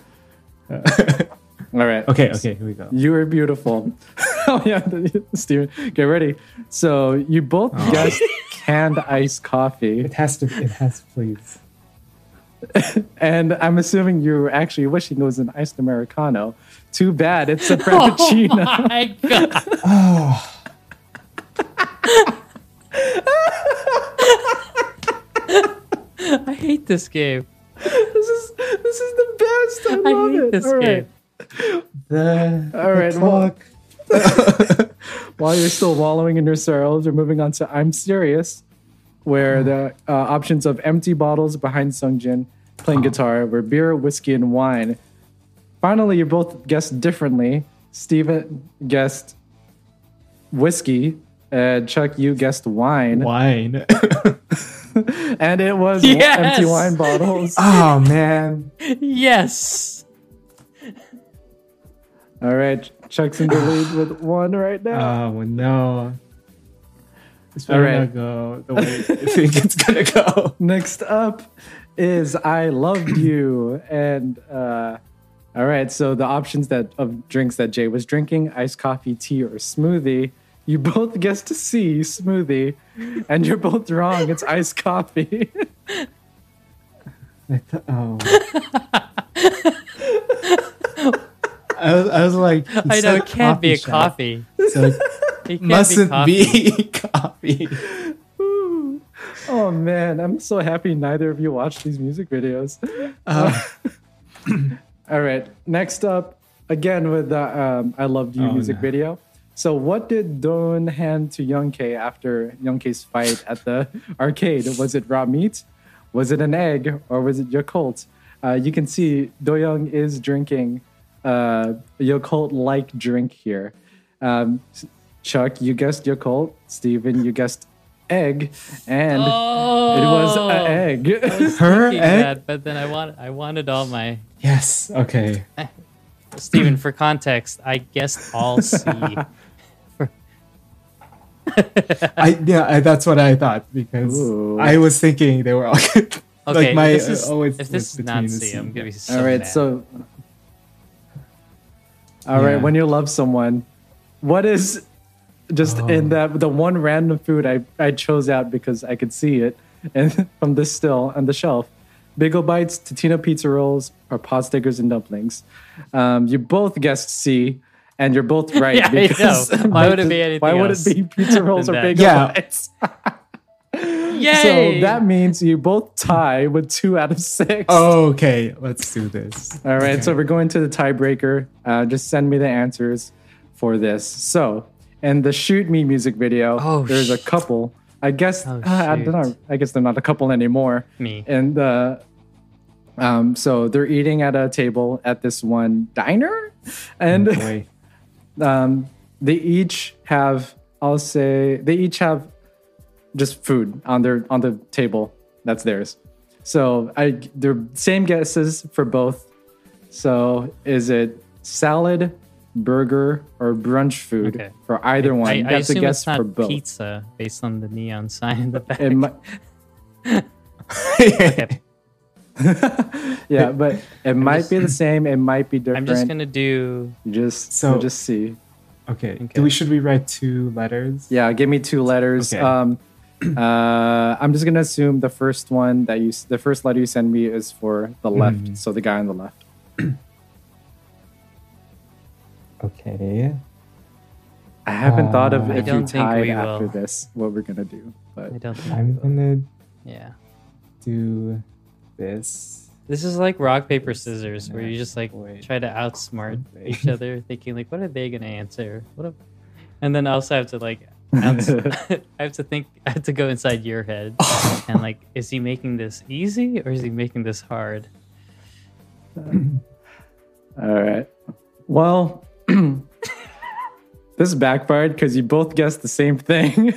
Uh, <laughs> All right. okay. Okay. Here we go. You are beautiful. <laughs> oh yeah, Stephen, get ready. So you both Oh. guessed canned iced coffee. It has to. It has. Please. <laughs> And I'm assuming you're actually wishing it was an iced Americano. Too bad, it's a Frappuccino. <laughs> Oh my god. Oh. <sighs> I hate this game. this is this is the best. I I love hate it. this All right. game. The. All right, The well- <laughs> While you're still wallowing in your sorrows, we're moving on to I'm Serious, where the uh, options of empty bottles behind Sungjin playing guitar were beer, whiskey, and wine. Finally, you both guessed differently. Stephen guessed whiskey, and Chuck, you guessed wine. Wine. <laughs> and it was <laughs> Yes! empty wine bottles. <laughs> oh man. Yes. All right, Chuck's in the lead with one right now. Oh no. It's All better right. not go the way <laughs> I think it's gonna go. Next up is I Loved You. And uh, all right, so the options that of drinks that Jae was drinking iced coffee, tea, or smoothie. You both guessed C, smoothie, and you're both wrong. It's iced coffee. <laughs> I th- oh. <laughs> I was, I was like, I know it can't be a shop, coffee. So <laughs> it It mustn't be. be <laughs> coffee. Oh man, I'm so happy neither of you watched these music videos. Uh, <laughs> All right, next up, again with the um, I Loved You Oh, music no. video. So, what did Dowoon hand to Young K after Young K's fight at the arcade? Was it raw meat? Was it an egg? Or was it Yakult? Uh, you can see Dowoon is drinking uh, Yakult like drink here. Um, Chuck, you guessed Yakult. Stephen, you guessed egg. And Oh, it was an egg. I was <laughs> Her egg? that, but then I want I wanted all my Yes. Okay. <laughs> Stephen, for context, I guessed all C. <laughs> I yeah, I, that's what I thought because Ooh. I was thinking they were all good. Okay, like my this is, uh, always if this was is not between the C, I'm C. gonna be so All right, mad. so all right, Yeah. when you love someone, what is just Oh. in that the one random food I, I chose out because I could see it and <laughs> from this still on the shelf. Bagel bites, Totino pizza rolls, or pot stickers and dumplings. Um, you both guessed C, and you're both <laughs> right. Yeah, I know. because Why <laughs> would it be anything Why would else it be pizza rolls or than that? bagel Yeah. bites? Yay! So that means you both tie with two out of six. okay, let's do this. All right, Okay. so we're going to the tiebreaker. Uh, just send me the answers for this. So, in the "Shoot Me" music video, Oh, there's a couple. I guess Oh, uh, I don't know. I guess they're not a couple anymore. me. And uh, um, so they're eating at a table at this one diner, and Boy. <laughs> um, they each have. I'll say they each have just food on their on the table. That's theirs. So I they're same guesses for both. So is it salad, burger, or brunch food Okay. for either one? I, you I have to assume guess it's not for both. pizza based on the neon sign in the back. It mi- <laughs> <laughs> yeah, but it might be the same. It might be different. I'm just gonna do. Just So- we'll just see. okay. Okay. Do we should we write two letters? Yeah, give me two letters. Okay. Um, uh, I'm just gonna assume the first one that you, the first letter you send me is for the left. Mhm. So the guy on the left. <clears throat> Okay. I haven't thought of Uh, if you don't tied after will. this what we're gonna do, but I don't think. I'm gonna Yeah. do this. This is like rock paper scissors, where you just like Wait. try to outsmart Okay. each other, thinking like, what are they gonna answer? What? A... And then I also have to like, outs- <laughs> <laughs> I have to think, I have to go inside your head <laughs> and like, is he making this easy or is he making this hard? <clears throat> all right. Well, <clears throat> this backfired because you both guessed the same thing.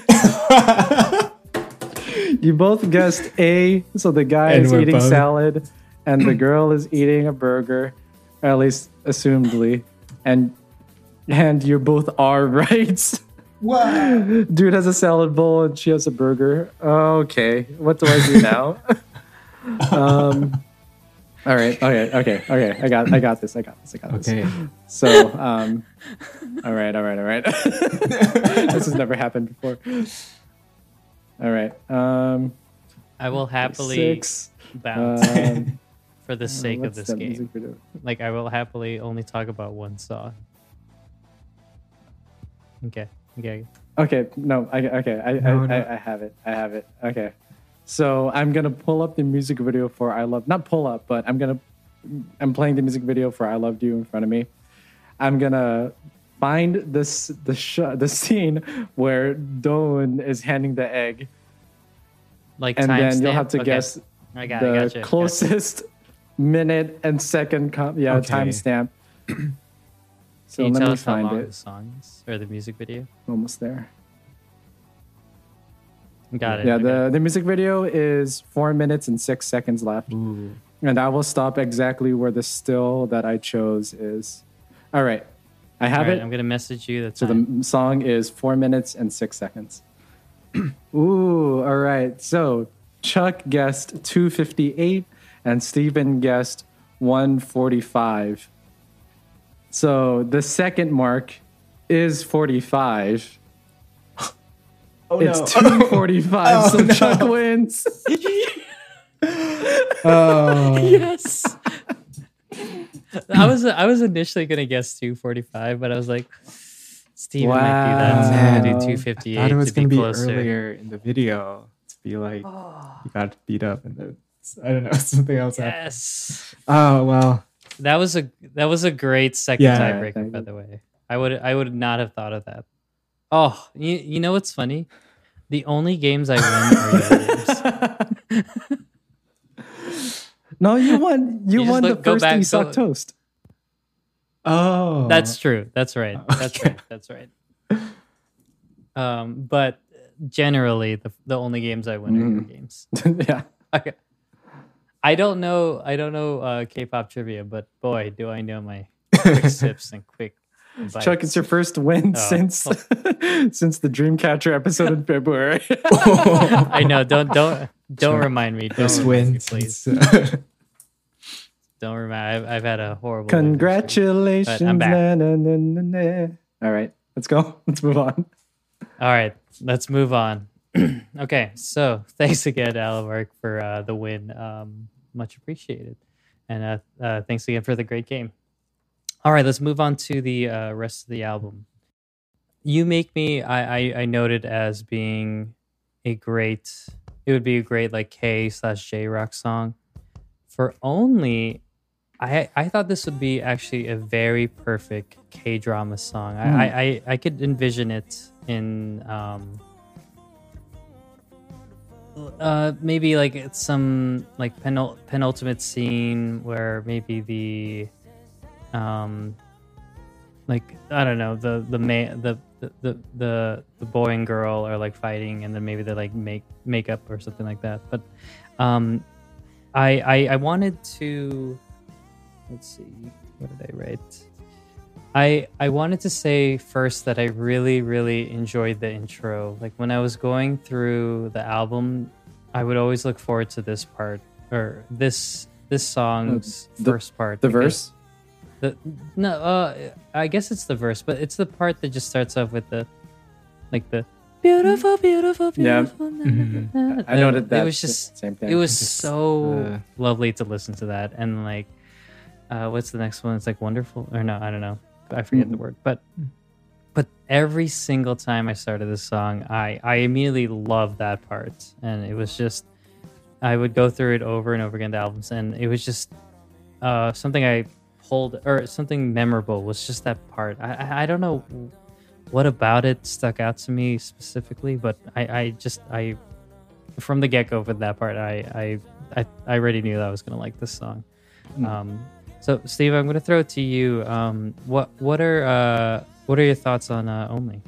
you both guessed A, so the guy And is eating both- salad, and the <clears throat> girl is eating a burger, or at least assumedly, and and you both are right. What? Dude has a salad bowl and she has a burger. Okay, what do I do now? <laughs> um, all right, okay, okay, okay. I got, I got this. I got this. I got this. Okay. So, um, all right, all right, all right. <laughs> this has never happened before. All right. Um, I will happily six. bounce Um, <laughs> for the sake of this game. Like, I will happily only talk about one song. Okay. Okay. Okay, no, I okay, I, No, I, no. I I have it. I have it. Okay. So I'm gonna pull up the music video for I Love not pull up, but I'm gonna I'm playing the music video for I Loved You in front of me. I'm gonna find this the sh- the scene where Dowoon is handing the egg, Like, and then you'll have to Okay. guess I got the Gotcha. gotcha. closest minute and second com- yeah Okay. timestamp. So Can you let tell me us how long it. the song is or the music video? Almost there. Got it. Yeah, okay. the, the music video is four minutes and six seconds left. Ooh. And I will stop exactly where the still that I chose is. All right. I have right, it. I'm gonna message you the So the time. song is four minutes and six seconds. <clears throat> Ooh, all right. So Chuck guessed 258 and Stephen guessed 145. So the second mark is 45. Oh It's no. 245. <laughs> Oh, so no. Chuck wins. oh. <laughs> <laughs> yes. I was I was initially gonna guess 245, but I was like, Stephen might do that. So I'm gonna do Wow. 258 I thought it was to gonna be closer. earlier in the video to be like oh. you got beat up and then I don't know something else happened. Yes. Oh well. That was a that was a great second Yeah, tiebreaker, by the way. I would I would not have thought of that. Oh, you, you know what's funny? The only games I win are your games. <laughs> no, you won. You, you won look, the first back, Isak go, toast. Oh, that's true. That's right. <laughs> That's okay. right. That's right. Um, but generally, the the only games I win mm. are your mm-hmm. games. <laughs> yeah. Okay. I don't know. I don't know uh, K-pop trivia, but boy, do I know my quick <laughs> sips and quick. Bites. Chuck, it's your first win oh. since oh. <laughs> since the Dreamcatcher episode in February. <laughs> I know. Don't don't don't sure. remind me. Don't first win, please. don't remind. I've, I've had a horrible. Congratulations! I'm back. Na, na, na, All right, let's go. Let's move on. All right, let's move on. <clears throat> okay, so <laughs> thanks again, Alamark, for uh, the win. Um, much appreciated. And uh, uh, thanks again for the great game. All right, let's move on to the uh, rest of the album. You Make Me, I, I, I noted as being a great, it would be a great like K slash J rock song. For only, I I thought this would be actually a very perfect K drama song. Mm. I, I, I could envision it in um, uh maybe like it's some like penul- penultimate scene where maybe the um like i don't know the the ma- the the, the the the boy and girl are like fighting and then maybe they like make makeup or something like that. But um i i, I wanted to let's see what did i write I I wanted to say first that I really really enjoyed the intro. Like when I was going through the album, I would always look forward to this part or this this song's the, first part. The verse. The no, uh, I guess it's the verse, but it's the part that just starts off with the like the beautiful, beautiful, beautiful. Yeah. Mm-hmm. I noted that. It was just same thing. It was so uh, lovely to listen to that, and like, uh, what's the next one? It's like wonderful, or no, I don't know. I forget mm-hmm. the word, but but every single time I started this song, I I immediately loved that part, and it was just I would go through it over and over again the albums, and it was just uh, something I pulled or something memorable was just that part. I I, don't know what about it stuck out to me specifically, but I I just I from the get go with that part, I I I, I already knew that I was gonna like this song. Mm. Um, so, Steve, I'm going to throw it to you. Um, what what are uh, what are your thoughts on uh, Only?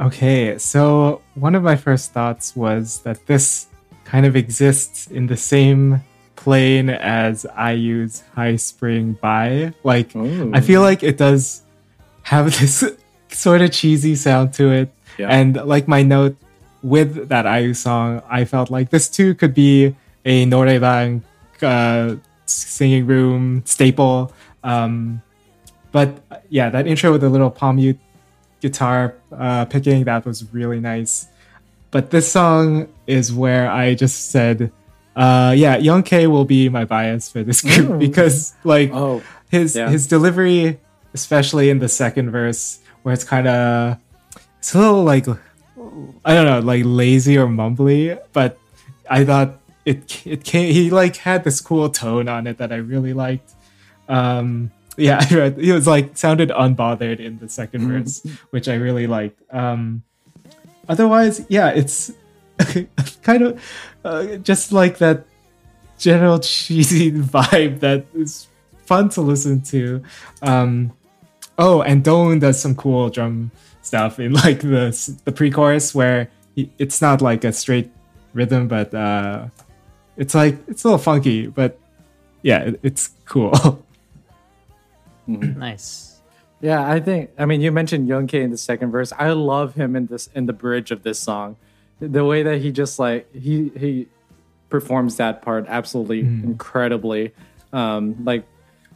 Okay, so one of my first thoughts was that this kind of exists in the same plane as IU's High Spring by. Like, Ooh. I feel like it does have <laughs> this sort of cheesy sound to it. Yeah. And like my note with that IU song, I felt like this too could be a Noraebang uh, singing room staple. Um, but yeah, that intro with the little palm mute guitar uh, picking that was really nice. But this song is where I just said, uh, yeah, Young K will be my bias for this group mm. because like oh, his yeah. his delivery, especially in the second verse, where it's kind of it's a little like I don't know, like lazy or mumbly, but I thought it it came, he like had this cool tone on it that I really liked. Um, yeah, <laughs> he was like sounded unbothered in the 2nd mm-hmm. verse, which I really liked. Um, otherwise, yeah, it's <laughs> kind of uh, just like that general cheesy <laughs> vibe that is fun to listen to. Um, oh, and Dowoon does some cool drum stuff in like the the pre-chorus where he, it's not like a straight rhythm, but uh, it's like it's a little funky, but yeah, it, it's cool. <laughs> Mm-hmm. nice. Yeah, I think. I mean, you mentioned Young K in the second verse. I love him in this in the bridge of this song. The way that he just like he he performs that part absolutely mm. incredibly. Um, like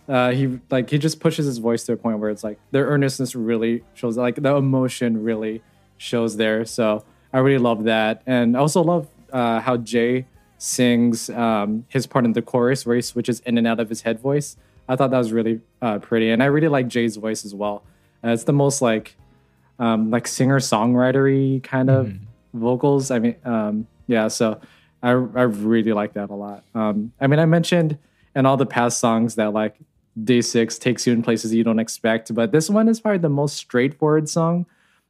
uh, he like he just pushes his voice to a point where it's like their earnestness really shows, like the emotion really shows there. So I really love that, and I also love uh, how Jae sings um, his part in the chorus where he switches in and out of his head voice. I thought that was really uh, pretty, and I really like Jae's voice as well. Uh, it's the most like um, like singer songwritery kind of mm-hmm. vocals. I mean, um, yeah. So I I really like that a lot. Um, I mean, I mentioned in all the past songs that like Day Six takes you in places you don't expect. But this one is probably the most straightforward song,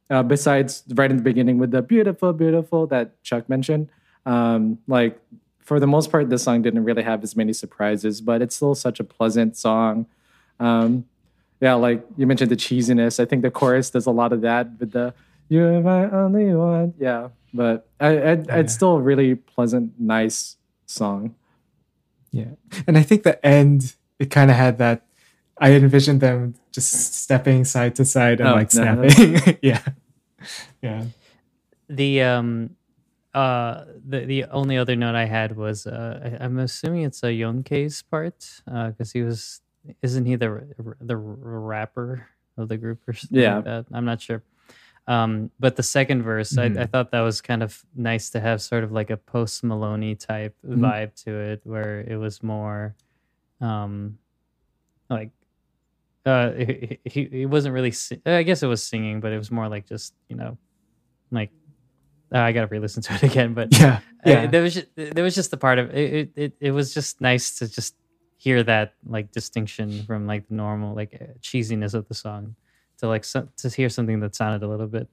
uh, besides right in the beginning with the beautiful, beautiful that Chuck mentioned. Um, like for the most part, this song didn't really have as many surprises, but it's still such a pleasant song. Um, yeah, like you mentioned the cheesiness. I think the chorus does a lot of that with the "You're my only one." Yeah, but I, I yeah. it's still a really pleasant, nice song. Yeah, and I think the end it kind of had that. I envisioned them just stepping side to side and oh, like snapping. No, <laughs> yeah, yeah. The um, uh, the the only other note I had was uh, I, am assuming it's a Young K's part because uh, he was isn't he the the rapper of the group or something yeah. like that? I'm not sure. Um, but the second verse, mm-hmm. I, I, thought that was kind of nice to have sort of like a Post Malone-y type mm-hmm. vibe to it, where it was more, um, like, uh, he, he, he wasn't really. I guess it was singing, but it was more like just you know, like uh, I gotta re-listen to it <laughs> again. But yeah, yeah. Uh, there was just, there was just the part of it, it. It It was just nice to just hear that like distinction from like the normal like uh, cheesiness of the song to like so, to hear something that sounded a little bit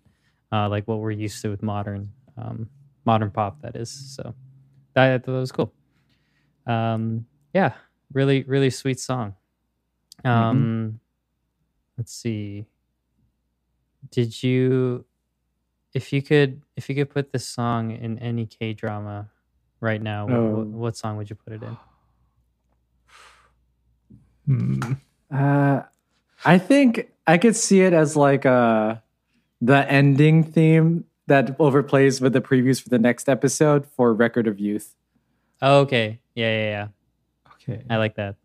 uh, like what we're used to with modern um, modern pop. That is so. That, I thought that was cool. Um, yeah, really really sweet song. Mm-hmm. Um, mm-hmm. let's see. Did you, if you could, if you could put this song in any K drama right now, oh. what, what song would you put it in? Hmm. Uh, I think I could see it as like uh, the ending theme that overplays with the previews for the next episode for Record of Youth. Oh, okay. Yeah, yeah, yeah. Okay. I like that.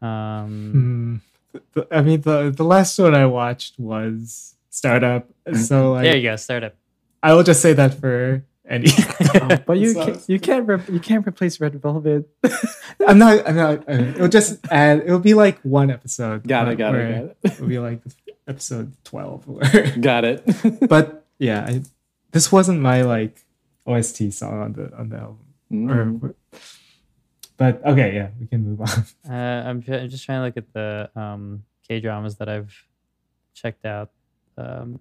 Um, hmm. the, I mean, the the last one I watched was Startup. So like, there you go, Startup. I will just say that for any. oh, <laughs> but you can't, you can't re- you can't replace Red Velvet. <laughs> I'm not. I'm not. It'll just add. It'll be like one episode. Got it. Got it. Got it. It'll be like episode twelve. <laughs> got it. but yeah, I, this wasn't my like OST song on the on the album. Mm. Or, but okay, yeah, we can move on. Uh, I'm, I'm just trying to look at the um, K dramas that I've checked out. Um,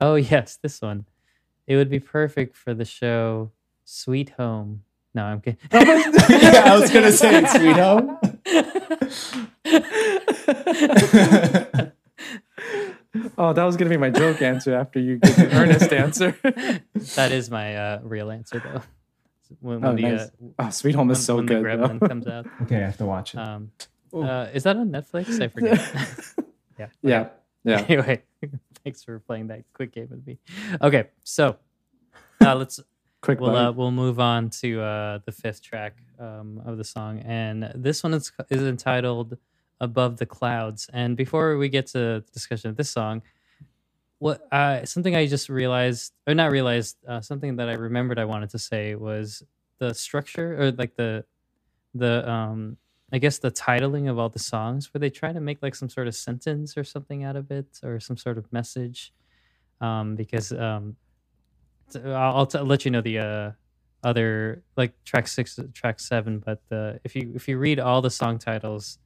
oh <laughs> yes, this one. It would be perfect for the show Sweet Home. No, I'm kidding. <laughs> yeah, I was gonna say Sweet Home. oh, that was gonna be my joke answer after you give the earnest answer. <laughs> that is my uh, real answer though. When, when oh, the, nice. uh, oh, Sweet Home is when, so when good. The Gremlin comes out. Okay, I have to watch it. Um, uh, is that on Netflix? I forget. yeah. Yeah. Yeah. Anyway, <laughs> thanks for playing that quick game with me. Okay, so uh, <laughs> let's quick. We'll uh, we'll move on to uh, the fifth track um, of the song, and this one is is entitled "Above the Clouds." And before we get to the discussion of this song, what uh, something I just realized, or not realized, uh, something that I remembered I wanted to say was the structure, or like the the um I guess the titling of all the songs, where they try to make like some sort of sentence or something out of it, or some sort of message. Um, because um, I'll, let you know the uh, other like track six, track seven. But if you if you read all the song titles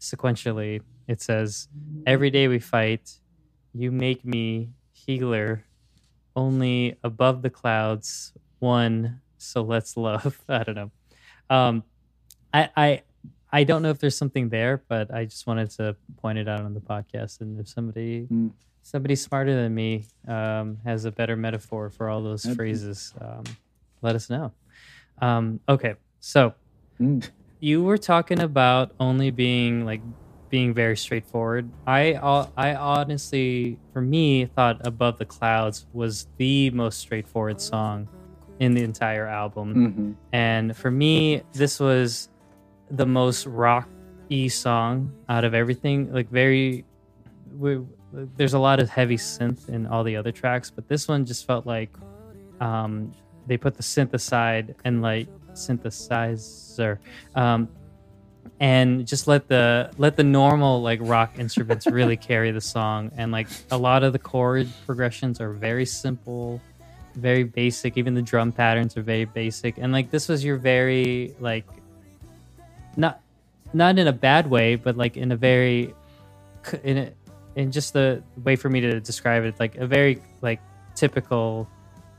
sequentially, it says, "Every day we fight, you make me healer, only above the clouds, one. So let's love." <laughs> I don't know. Um, I I I don't know if there's something there, but I just wanted to point it out on the podcast. And if somebody mm. somebody smarter than me um, has a better metaphor for all those That'd phrases, um, let us know. Um, okay, so mm. you were talking about only being like being very straightforward. I I honestly, for me, thought "Above the Clouds" was the most straightforward song in the entire album, mm-hmm. and for me, this was the most rock y song out of everything. Like very, we, there's a lot of heavy synth in all the other tracks, but this one just felt like um, they put the synth aside and like synthesizer, um, and just let the let the normal like rock instruments really <laughs> carry the song. And like a lot of the chord progressions are very simple very basic even the drum patterns are very basic and like this was your very like not not in a bad way, but like in a very in a, in just the way for me to describe it, like a very like typical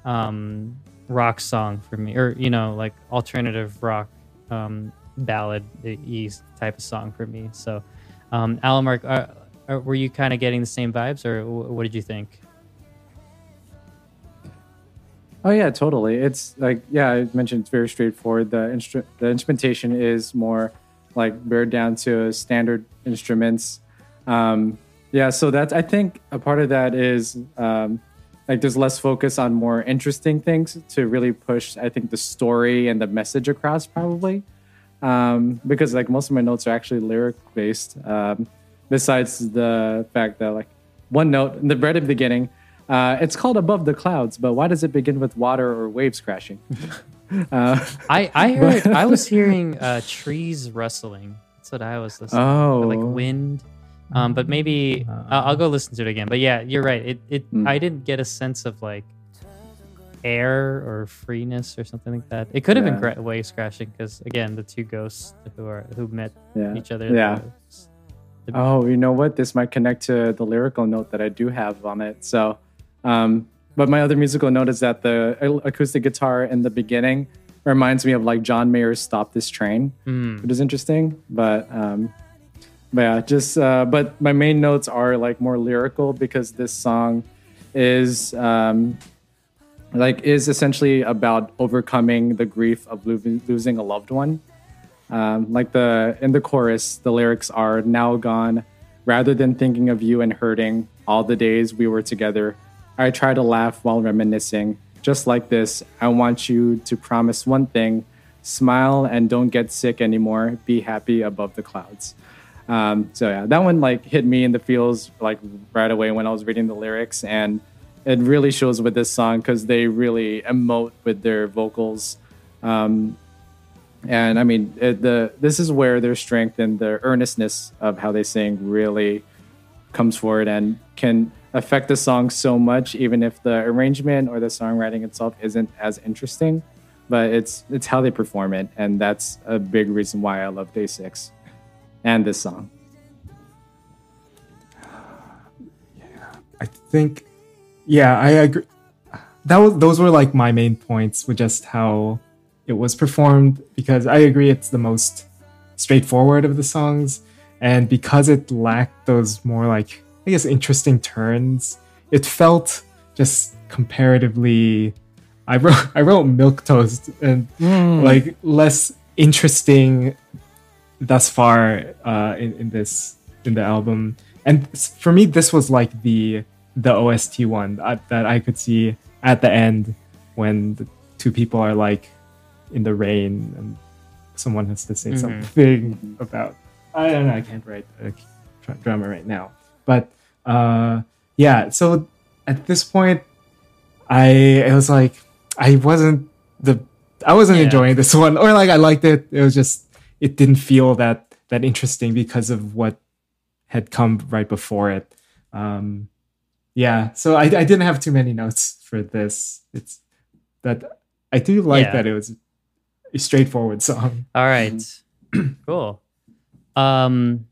um rock song for me, or you know, like alternative rock um ballad e type of song for me. So, um, Alan Mark, uh, uh, were you kind of getting the same vibes, or what did you think? Oh yeah, totally. It's like yeah, I mentioned it's very straightforward. The instru- the instrumentation is more like bared down to standard instruments. Um, yeah, so that's I think a part of that is um, like there's less focus on more interesting things to really push. I think the story and the message across probably um, because like most of my notes are actually lyric based. Um, besides the fact that like one note in the very beginning uh, it's called Above the Clouds, but why does it begin with water or waves crashing? <laughs> uh, I I heard but, I was hearing uh, trees rustling. That's what I was listening. Oh, to, like wind. Um, but maybe I'll, I'll, go listen to it again. But yeah, you're right. It it mm. I didn't get a sense of like air or freeness or something like that. It could have yeah. been gra- waves crashing because again, the two ghosts who are who met yeah. each other. Yeah. The, the, oh, you know what? This might connect to the lyrical note that I do have on it. So um, but my other musical note is that the acoustic guitar in the beginning reminds me of like John Mayer's "Stop This Train," mm. which is interesting. But um, but yeah, just uh, but my main notes are like more lyrical because this song is um, like is essentially about overcoming the grief of lo- losing a loved one. Um, like the in the chorus, the lyrics are now gone. Rather than thinking of you and hurting all the days we were together, I try to laugh while reminiscing. Just like this, I want you to promise one thing smile and don't get sick anymore. Be happy above the clouds. Um, so yeah, that one like hit me in the feels like right away when I was reading the lyrics, and it really shows with this song because they really emote with their vocals. Um, and I mean, it, the this is where their strength and their earnestness of how they sing really comes forward and can affect the song so much, even if the arrangement or the songwriting itself isn't as interesting. But it's it's how they perform it, and that's a big reason why I love Day Six and this song. Yeah, I think, yeah, I agree. That was those were like my main points with just how it was performed because I agree it's the most straightforward of the songs, and because it lacked those more like I guess interesting turns. It felt just comparatively. I wrote <laughs> I wrote milk toast and mm. like less interesting thus far uh, in in this in the album. And for me, this was like the the OST one that, that I could see at the end when the two people are like in the rain and someone has to say mm-hmm. something about I don't know I can't write a drama right now but uh, yeah, so at this point, I it was like I wasn't the I wasn't yeah. enjoying this <laughs> one, or like I liked it. It was just it didn't feel that that interesting because of what had come right before it. Um, yeah, so I, I didn't have too many notes for this. It's that I do like yeah. that it was a straightforward song. All right, <clears throat> cool. Um,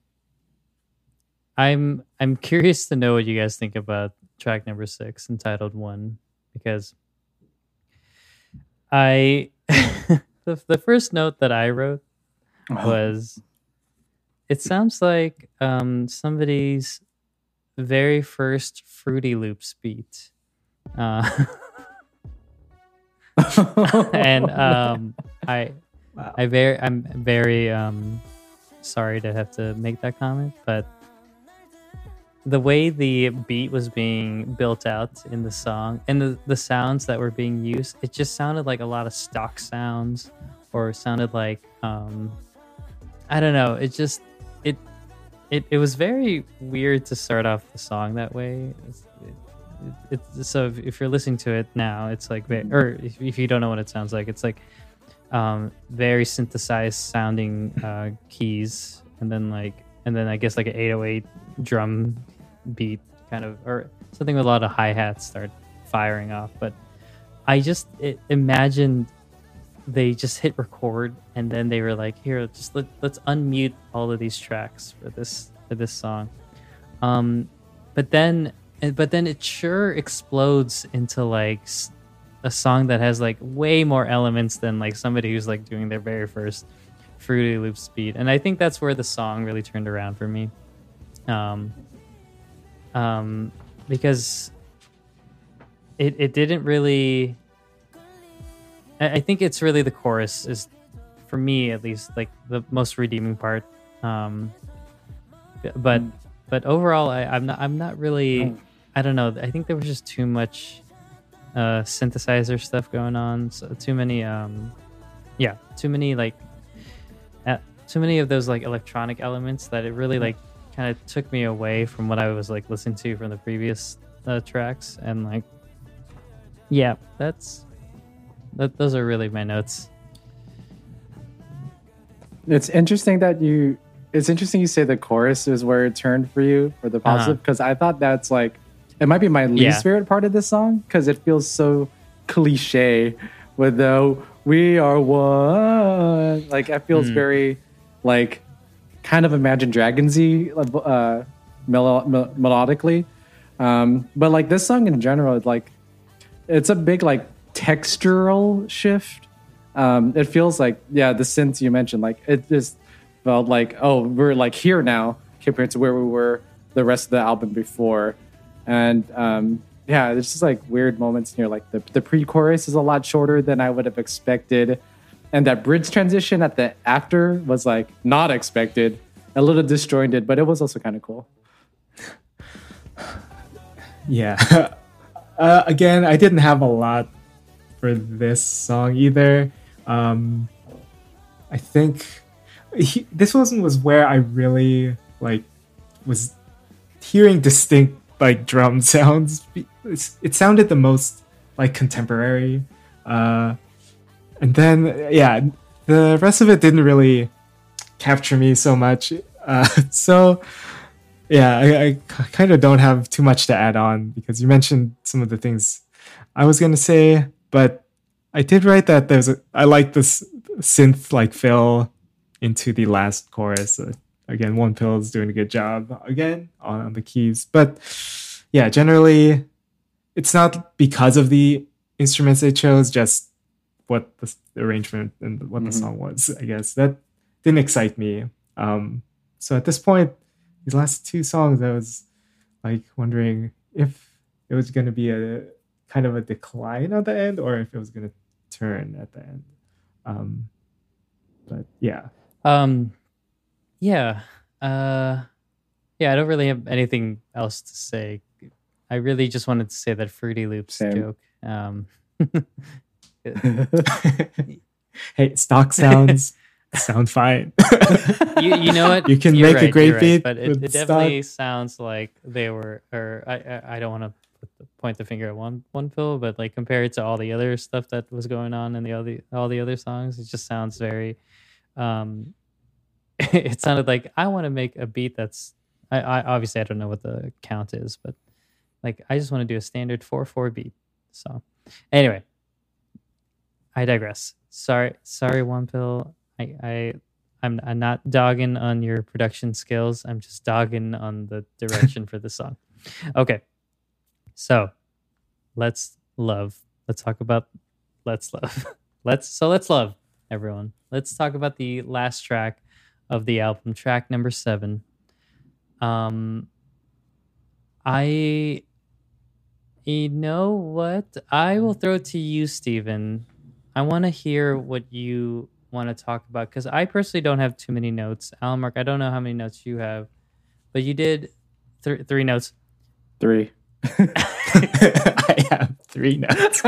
I'm I'm curious to know what you guys think about track number six, entitled "One," because I <laughs> the the first note that I wrote uh-huh. was it sounds like um, somebody's very first Fruity Loops beat. Uh, <laughs> and um, I, wow. I very, I'm very um, sorry to have to make that comment, but the way the beat was being built out in the song and the, the sounds that were being used, it just sounded like a lot of stock sounds or sounded like um I don't know, it just it it, it was very weird to start off the song that way. It, it, so if, if, you're listening to it now, it's like or if, if you don't know what it sounds like, it's like um, very synthesized sounding uh, keys, and then like and then I guess like an 808 drum beat kind of or something with a lot of hi hats start firing off. But I just it, imagined they just hit record and then they were like, "Here, just let, let's unmute all of these tracks for this for this song." Um, but then but then it sure explodes into like a song that has like way more elements than like somebody who's like doing their very first Fruity Loops beat, and I think that's where the song really turned around for me. Um, um, because it it didn't really. I, I think it's really the chorus is, for me at least, like the most redeeming part. Um, but mm. but overall, I, I'm not I'm not really. Oh. I don't know. I think there was just too much uh, synthesizer stuff going on. So too many, um, yeah, too many like, too many of those like electronic elements that it really like kind of took me away from what I was like listening to from the previous uh, tracks. And like, yeah, that's that. Those are really my notes. It's interesting that you. It's interesting you say the chorus is where it turned for you for the positive because uh-huh. I thought that's like it might be my least yeah. favorite part of this song because it feels so cliche with the "We are one." Like it feels mm. very like kind of Imagine Dragonsy uh, melo- melodically. Um, but like this song in general, like it's a big like textural shift. Um, it feels like yeah, the synths you mentioned, like it just felt like oh, we're like here now compared to where we were the rest of the album before and um, yeah, there's just like weird moments here. Like the the pre-chorus is a lot shorter than I would have expected, and that bridge transition at the after was like not expected, a little disjointed, but it was also kind of cool. <sighs> Yeah. <laughs> Uh, again, I didn't have a lot for this song either. Um, I think he, this one was where I really like was hearing distinct like drum <laughs> sounds. it sounded the most like contemporary. Uh, and then yeah, the rest of it didn't really capture me so much. Uh, <laughs> so yeah, I, I kind of don't have too much to add on because you mentioned some of the things I was gonna say, but I did write that there's a I like this synth like fill into the last chorus. Uh, Wonpil is doing a good job again on the keys. But yeah, generally, it's not because of the instruments they chose, just what the, arrangement and what mm-hmm. the song was. I guess that didn't excite me. Um, so at this point, these last two songs, I was like wondering if it was going to be a kind of a decline at the end or if it was going to turn at the end. Um, but yeah. Um, yeah. Uh, yeah, I don't really have anything else to say. I really just wanted to say that Fruity Loops Same. joke. Um, <laughs> <laughs> hey, stock sounds <laughs> sound fine. you, you know what? You can you're make right, a great beat, right, but it, it definitely sounds like they were. Or I, I, I don't want to point the finger at one Wonpil, but like compared to all the other stuff that was going on in the other all the other songs, it just sounds very um it sounded like I want to make a beat that's I, I obviously I don't know what the count is, but like I just want to do a standard four four beat. So anyway, I digress. Sorry, sorry, Wonpil. I I I'm, I'm not dogging on your production skills. I'm just dogging on the <laughs> direction for the song. Okay, so let's love. Let's talk about let's love. <laughs> let's so let's love everyone. Let's talk about the last track of the album, track number seven. Um, I, you know what? I will throw it to you, Stephen. I want to hear what you want to talk about because I personally don't have too many notes. Alan Mark, I don't know how many notes you have, but you did th- three notes. Three. <laughs> <laughs> I have three notes. <laughs>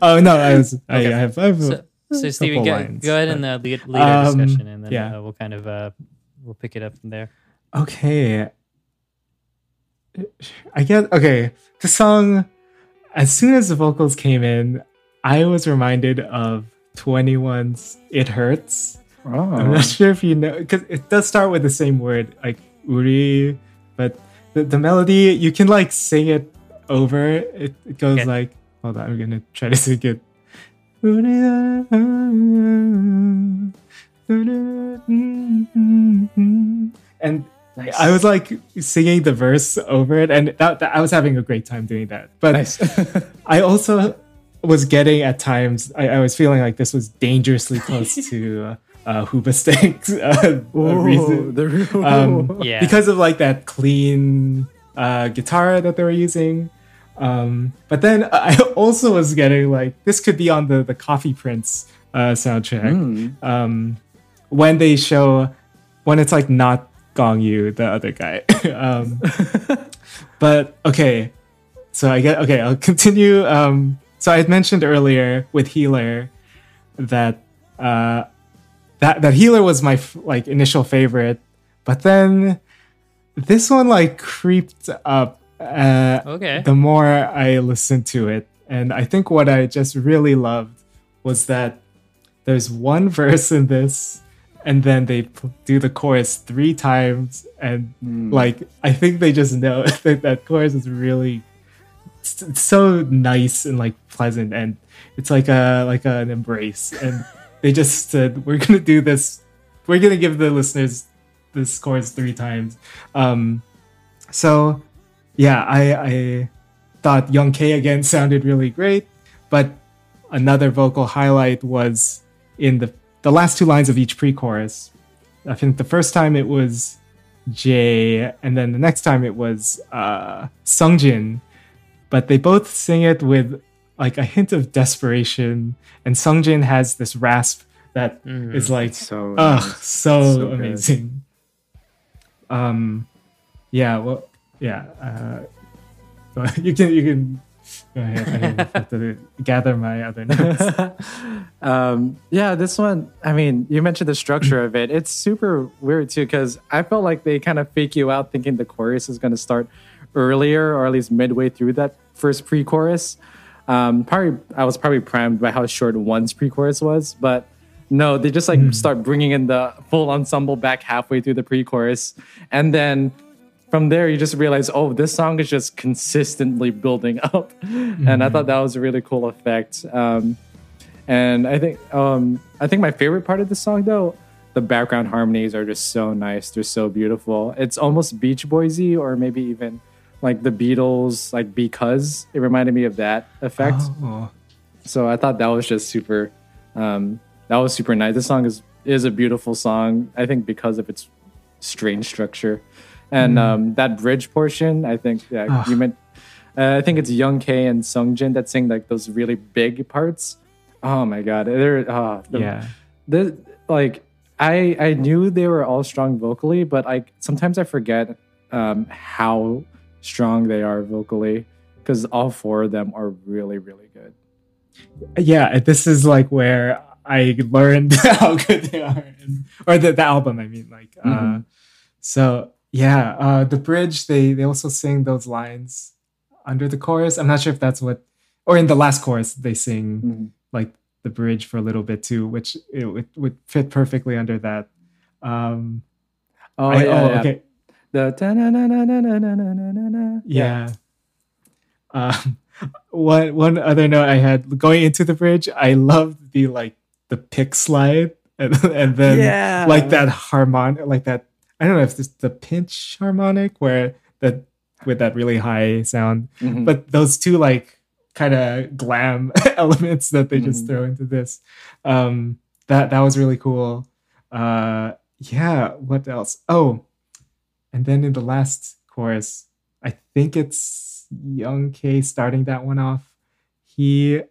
oh no, I was. Okay. I, have. I have so, so Stephen, go, lines, go ahead but, and uh, lead, lead our um, discussion, and then yeah. uh, we'll kind of uh, we'll pick it up from there. Okay. I get okay. The song, as soon as the vocals came in, I was reminded of 2NE1's "It Hurts." Oh. I'm not sure if you know because it does start with the same word, like "uri," but the, the melody you can like sing it over. It, it goes okay. like, hold on, I'm gonna try to <laughs> sing it <laughs> And nice. I was like singing the verse over it, and that, that, I was having a great time doing that. But nice. <laughs> I also was getting at times, I, I, was feeling like this was dangerously close to uh, Hoobastank's uh, Ooh, <laughs> reason. The, um, yeah. Because of like that clean uh, guitar that they were using. Um, but then I <laughs> also was getting like this could be on the the Coffee Prince uh, soundtrack mm. um, when they show when it's like not Gong Yu, the other guy. <laughs> um, <laughs> but okay, so I get okay. I'll continue. Um, so I had mentioned earlier with Healer that uh, that that Healer was my like initial favorite, but then this one like creeped up. Uh, okay. The more I listened to it, and I think what I just really loved was that there's one <laughs> verse in this and then they do the chorus three times and mm. like i think they just know <laughs> that that chorus is really it's so nice and like pleasant and it's like a like an embrace and <laughs> they just said we're gonna do this we're gonna give the listeners this chorus three times um so yeah i i thought young k again <laughs> sounded really great but another vocal highlight was in the the last two lines of each pre-chorus. I think the first time it was Jae, and then the next time it was uh, Sungjin, but they both sing it with like a hint of desperation, and Sungjin has this rasp that mm, is like so oh, so, so amazing. Um, yeah, well, yeah. Uh, <laughs> you can you can Go ahead. I have to <laughs> gather my other notes. <laughs> um, yeah, this one, I mean, you mentioned the structure of it. It's super weird too, because I felt like they kind of fake you out thinking the chorus is going to start earlier or at least midway through that first pre chorus. Um, probably, I was probably primed by how short one's pre chorus was, but no, they just like mm. start bringing in the full ensemble back halfway through the pre chorus. And then from there you just realize oh this song is just consistently building <laughs> up. Mm-hmm. and i thought that was a really cool effect. Um, and i think um, i think my favorite part of the song though the background harmonies are just so nice. They're so beautiful. It's almost beach boysy or maybe even like the beatles like because. It reminded me of that effect. Oh. so i thought that was just super um, that was super nice. This song is is a beautiful song i think because of its strange structure and mm. um, that bridge portion, I think yeah, you meant. Uh, I think it's Young K and Sungjin that sing like those really big parts. Oh my god, they're uh, the, yeah. The like I I knew they were all strong vocally, but I sometimes I forget um, how strong they are vocally because all four of them are really really good. Yeah, this is like where I learned <laughs> how good they are, or the, the album. I mean, like, uh, mm-hmm. uh, so yeah, uh, the bridge they they also sing those lines under the chorus. I'm not sure if that's what, or in the last chorus they sing mm-hmm. like the bridge for a little bit too, which it would, would fit perfectly under that. Um, oh, I, yeah, oh yeah. okay. The yeah. Um, <laughs> one one other note I had going into the bridge, I loved the like the pick slide and, and then yeah. like that harmonic like that I don't know if it's the pinch harmonic where that with that really high sound, mm-hmm. but those two like kind of glam <laughs> elements that they mm-hmm. just throw into this, um, that that was really cool. Uh, yeah, what else? Oh, and then in the last chorus, I think it's Young K starting that one off. He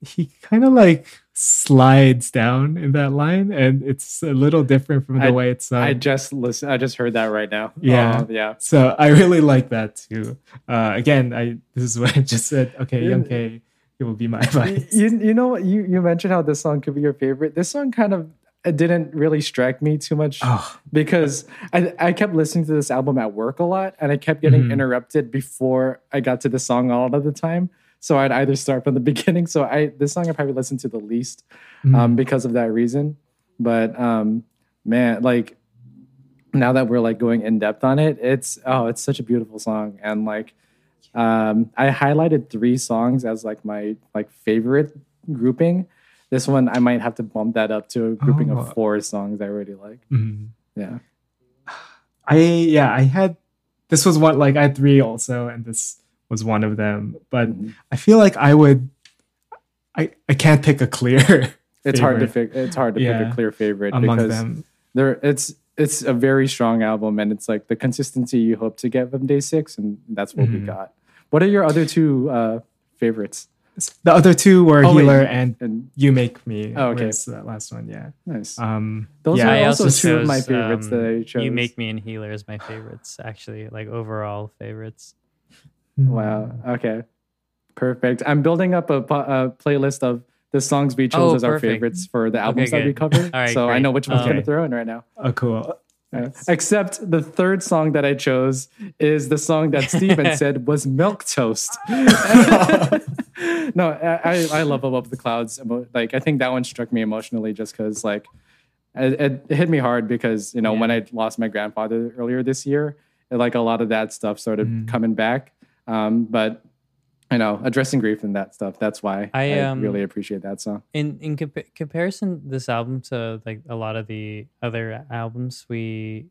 he kind of like slides down in that line and it's a little different from the I, way it's sung. I just listen I just heard that right now. Yeah. Uh, yeah. So I really like that too. Uh, again, I this is what I just said. Okay, Young K, it will be my advice. You, you know you you mentioned how this song could be your favorite. This song kind of it didn't really strike me too much oh. because I, I kept listening to this album at work a lot and I kept getting mm-hmm. interrupted before I got to the song all of the time. So I'd either start from the <laughs> beginning. So I this song I probably listened to the least um, mm. because of that reason. But um, man, like now that we're like going in depth on it, it's oh, it's such a beautiful song. And like um, I highlighted three songs as like my like favorite grouping. This one I might have to bump that up to a grouping Oh. of four songs I really like. Mhm. Yeah. I yeah, I had this was one like I had three also, and this was one of them. But Mhm. I feel like I would I I can't pick a clear <laughs> It's hard to pick. It's hard to pick a clear favorite among because them. there it's it's a very strong album and it's like the consistency you hope to get from day six and that's what we Mhm. got what are your other two uh favorites The other two were Oh. Healer and and You Make Me. Oh, okay. was that last one, yeah. nice Um Those yeah, are also also two of my favorites um, that I chose. You Make Me and Healer is my favorites, actually, like overall favorites. Wow okay perfect i'm building up a, a playlist of the songs we chose Oh, as our favorites for the albums that we covered right, so i know which one's Um, gonna throw in right now Oh cool. Uh, except the third song that I chose is the song that Stephen <laughs> said was Milk Toast. <laughs> <laughs> no, I, I love Above the Clouds. Like, I think that one struck me emotionally just because, like, it, it hit me hard because, you know, when I lost my grandfather earlier this year, like, a lot of that stuff started Mm. coming back. Um, but, you know, addressing grief and that stuff, that's why I, I, um, really appreciate that song. in in compa- comparison this album to like a lot of the other albums we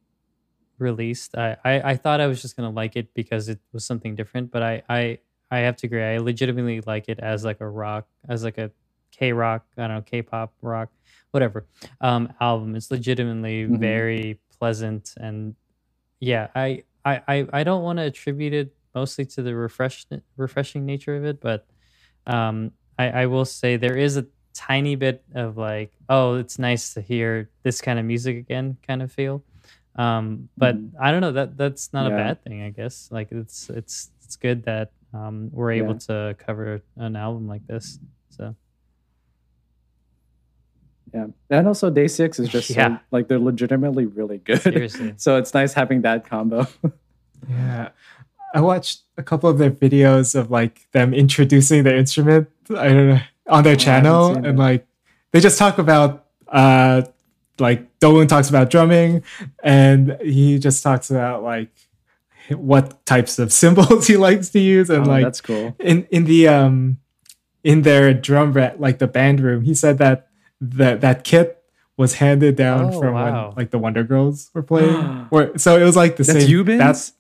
released I, I i thought i was just gonna like it because it was something different but i i i have to agree i legitimately like it as like a rock as like a k-rock i don't know k-pop rock whatever um album it's legitimately Mhm. very pleasant and yeah i i i, I don't want to attribute it mostly to the refresh refreshing nature of it but um I, I will say there is a tiny bit of like, oh, it's nice to hear this kind of music again, kind of feel. Um, but Mhm. I don't know that that's not a bad thing. I guess like it's it's it's good that um, we're able to cover an album like this. So Yeah. And also, Day Six is just <laughs> so, Yeah. like, they're legitimately really good. seriously, <laughs> so it's nice having that combo. <laughs> Yeah. I watched a couple of their videos of like them introducing the instrument. I don't know on their Oh, channel, and like they just talk about uh like Dowoon talks about drumming, and he just talks about like what types of cymbals <laughs> he likes to use, and Oh, like that's cool. in in the um in their drum ra- like the band room, he said that that that kit was handed down Oh, from wow. when like the Wonder Girls were playing. <gasps> Where so it was like the That's same. That's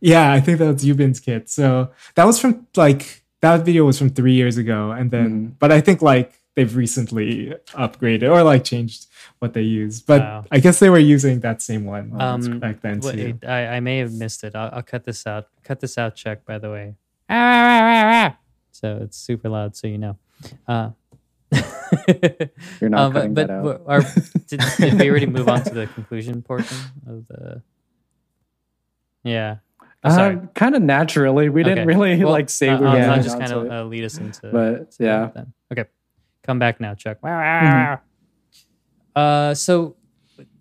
yeah, I think that was Yubin's kit. So that was from like that video was from three years ago, and then Mm-hmm. but I think like they've recently upgraded or like changed what they use. But Wow. I guess they were using that same one Um, back then too. Wait, I, I may have missed it. I'll, I'll cut this out. Cut this out, Chuck. By the way, so it's super loud, so you know. Uh, You're not <laughs> Uh, cutting but, that out. but our, did, did we already move on to the conclusion portion of the? <laughs> Yeah. Uh, kind of naturally. We didn't really Well, like say uh, we were I'll, I'll just kind of uh, lead us into. But, yeah. Then. Okay, come back now, Chuck. Mm-hmm. Uh, so,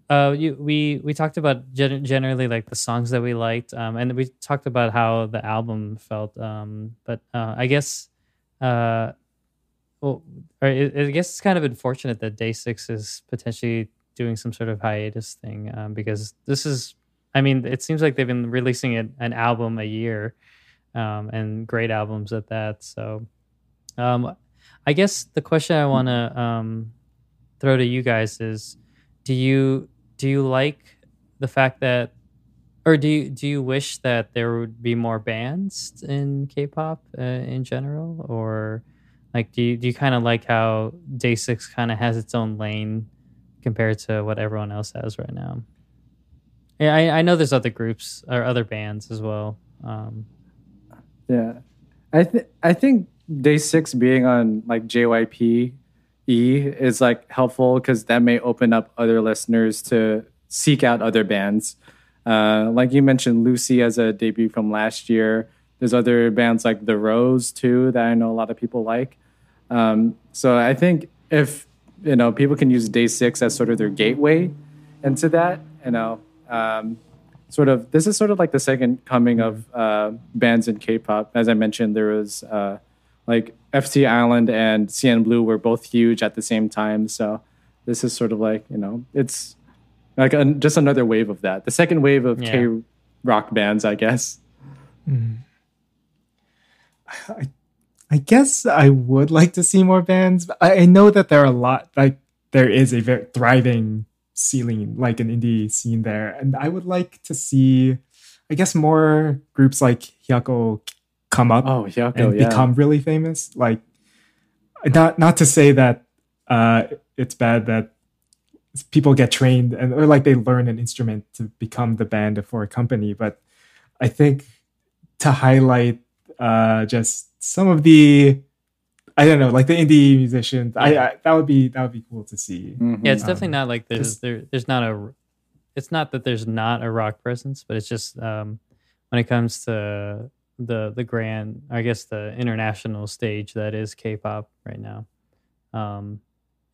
uh, you we we talked about gen- generally like the songs that we liked, um, and we talked about how the album felt. Um, but uh, I guess, uh, well, I I guess it's kind of unfortunate that Day Six is potentially doing some sort of hiatus thing um, because this is, I mean, it seems like they've been releasing it, an album a year, um, and great albums at that. So, um, I guess the question I want to um, throw to you guys is, do you do you like the fact that, or do you do you wish that there would be more bands in K-pop uh, in general, or like do you do you kind of like how Day Six kind of has its own lane compared to what everyone else has right now? Yeah, I, I know there's other groups or other bands as well. Um, Yeah, I think I think day six being on like JYP E is like helpful because that may open up other listeners to seek out other bands. Uh, like you mentioned, Lucy as a debut from last year. There's other bands like The Rose too that I know a lot of people like. Um, so I think if you know people can use Day Six as sort of their gateway into that, you know, um, sort of this is sort of like the second coming of uh, bands in K-pop. As I mentioned, there was uh, like FT Island and CN Blue were both huge at the same time. So this is sort of like you know it's like an, just another wave of that. The second wave of Yeah. K rock bands, I guess. Mm. I, I guess I would like to see more bands. I, I know that there are a lot, like there is a very thriving scene, like an indie scene there, and I would like to see, I guess, more groups like Hyukoh come up oh, Hyukoh, and yeah. become really famous. Like, not not to say that uh, it's bad that people get trained and or like they learn an instrument to become the band for a company, but I think to highlight uh, just some of the I don't know, like the indie musicians. I, I, that would be that would be cool to see. Mhm. Yeah, it's Um, definitely not like there's there there's not a it's not that there's not a rock presence, but it's just um when it comes to the the grand I guess the international stage that is K-pop right now. Um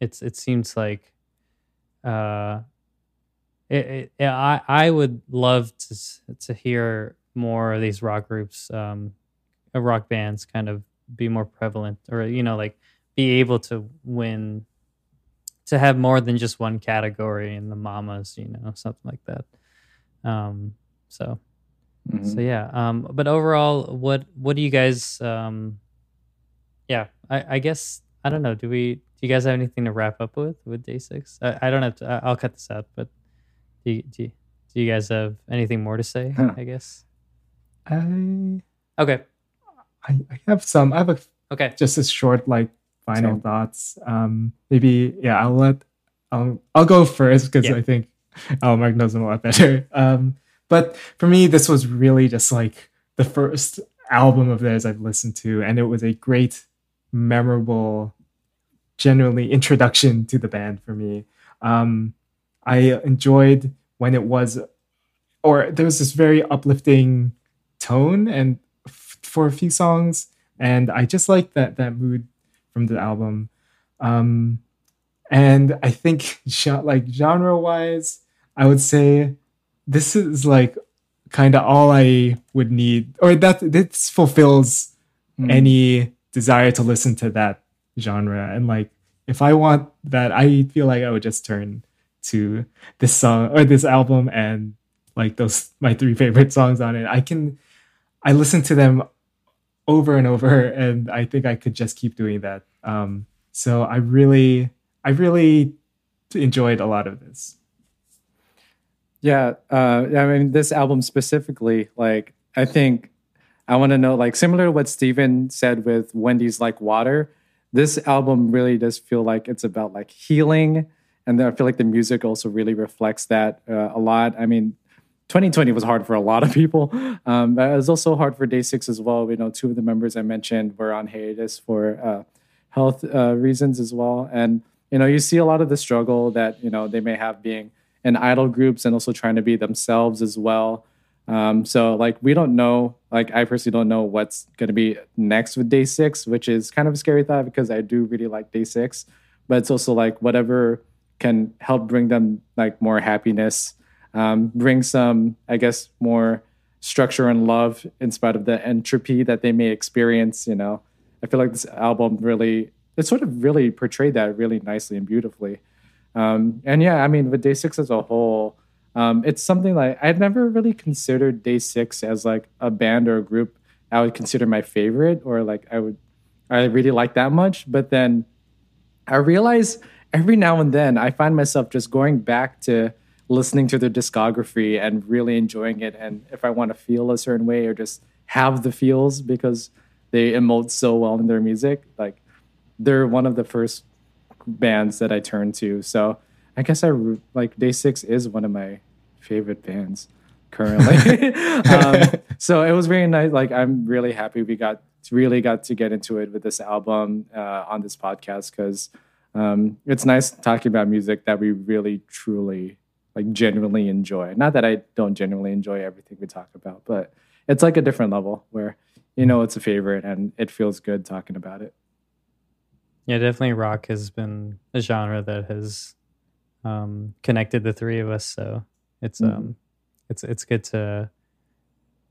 it's it seems like uh it, it, yeah, I I would love to to hear more of these rock groups um uh, rock bands kind of be more prevalent or you know like be able to win to have more than just one category in the mamas you know something like that. Um so Mhm. so yeah um but overall what what do you guys um yeah i i guess i don't know do we do you guys have anything to wrap up with with day six? I, I don't have to I, i'll cut this out but do you, do, you, do you guys have anything more to say i guess? I, okay I I have some. I have a okay just a short like final Same. thoughts. Um, maybe yeah. I'll let I'll I'll go first because Yeah. I think oh Mark knows them a lot better. Um, but for me, this was really just like the first album of theirs I've listened to, and it was a great, memorable, generally introduction to the band for me. Um, I enjoyed when it was, or there was this very uplifting tone, and for a few songs, and I just like that that mood from the album. Um, and I think <laughs> like genre wise, I would say this is like kind of all I would need, or that this fulfills Mm. any desire to listen to that genre. And like, if I want that, I feel like I would just turn to this song or this album and like those my three favorite songs on it. I can, I listen to them over and over, and I think I could just keep doing that. Um, so I really, I really enjoyed a lot of this. Yeah, uh, I mean, this album specifically, like, I think I want to know, like, similar to what Stephen said with Wendy's Like Water, this album really does feel like it's about like healing. And I feel like the music also really reflects that uh, a lot. I mean, 2020 was hard for a lot of people. Um, it was also hard for Day Six as well. You know, two of the members I mentioned were on hiatus for uh, health uh, reasons as well. And, you know, you see a lot of the struggle that, you know, they may have being in idol groups and also trying to be themselves as well. Um, so like we don't know, like I personally don't know what's gonna be next with day six, which is kind of a scary thought because I do really like day six, but it's also like whatever can help bring them like more happiness, um, bring some, I guess, more structure and love in spite of the entropy that they may experience, you know. I feel like this album really it sort of really portrayed that really nicely and beautifully. Um, and yeah, I mean, with Day Six as a whole, um, it's something like I'd never really considered Day Six as like a band or a group I would consider my favorite or like I would I really like that much. But then I realize every now and then I find myself just going back to listening to their discography and really enjoying it. And if I want to feel a certain way or just have the feels because they emote so well in their music, like they're one of the first bands that I turn to. So I guess I like Day Six is one of my favorite bands currently. <laughs> <laughs> um, so it was very nice. Like I'm really happy we got really got to get into it with this album uh, on this podcast because um, it's nice talking about music that we really truly like genuinely enjoy. Not that I don't genuinely enjoy everything we talk about, but it's like a different level where you know it's a favorite and it feels good talking about it. Yeah, definitely rock has been a genre that has um, connected the three of us. So it's Mhm. um it's it's good to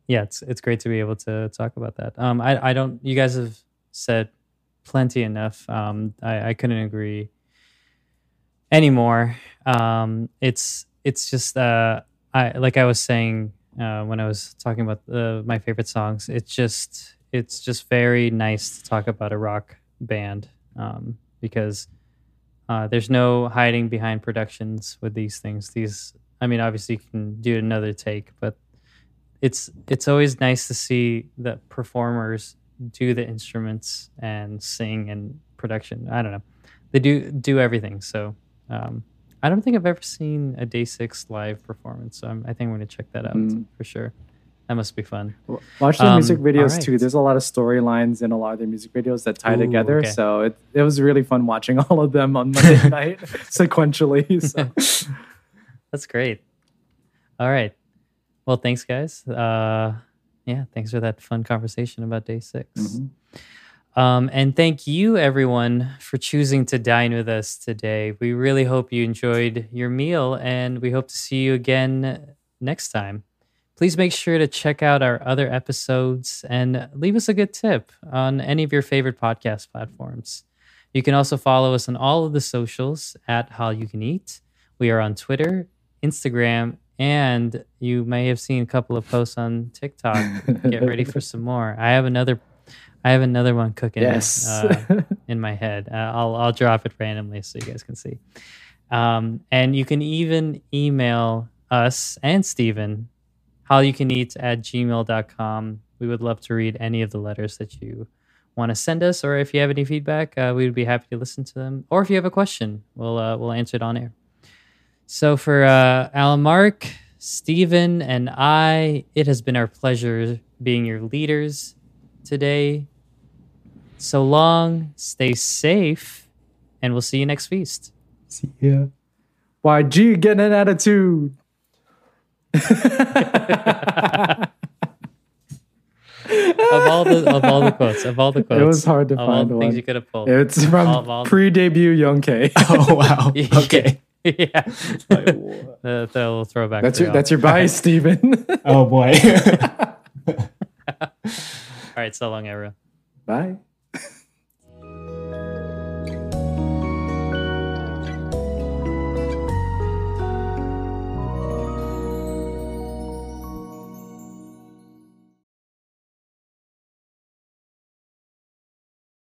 yeah, it's it's great to be able to talk about that. Um I, I don't you guys have said plenty enough. Um I, I couldn't agree anymore. Um it's it's just uh I like I was saying uh when I was talking about uh, my favorite songs, it's just it's just very nice to talk about a rock band um, because uh, there's no hiding behind productions with these things. These, I mean, obviously you can do another take, but it's it's always nice to see the performers do the instruments and sing and production. I don't know, they do do everything. So um, I don't think I've ever seen a Day6 live performance. So I'm, i think I'm going to check that out mm. for sure. That must be fun. Watch the um, music videos right. too. There's a lot of storylines in a lot of the music videos that tie Ooh, together. Okay. So it, it was really fun watching <laughs> all of them on Monday <laughs> night <laughs> sequentially. So. That's great. All right. Well, thanks, guys. Uh, yeah, thanks for that fun conversation about Day6 mm-hmm. Um, and thank you, everyone, for choosing to dine with us today. We really hope you enjoyed your meal, and we hope to see you again next time. Please make sure to check out our other episodes and leave us a good tip on any of your favorite podcast platforms. You can also follow us on all of the socials at Hallyu Can Eat. We are on Twitter, Instagram, and you may have seen a couple of posts on TikTok. Get ready for <laughs> some more. I have another. I have another one cooking yes. uh, in my head. Uh, I'll I'll drop it randomly so you guys can see. Um, and you can even email us and Steven Hallyu Can Eat at gmail.com. We would love to read any of the letters that you want to send us, or if you have any feedback, uh, we would be happy to listen to them. Or if you have a question, we'll uh, we'll answer it on air. So for uh, Alan Mark, Stephen, and I, it has been our pleasure being your leaders today. So long, stay safe, and we'll see you next feast. See ya. YG getting an attitude. <laughs> of all the of all the quotes, of all the quotes, it was hard to of find all the one. things you could have pulled. It's from all, all pre-debut Young K. <laughs> <laughs> oh wow! Okay. yeah, the, the little throwback. That's your that's your bias, Stephen. oh boy. all right, so long, everyone. Bye.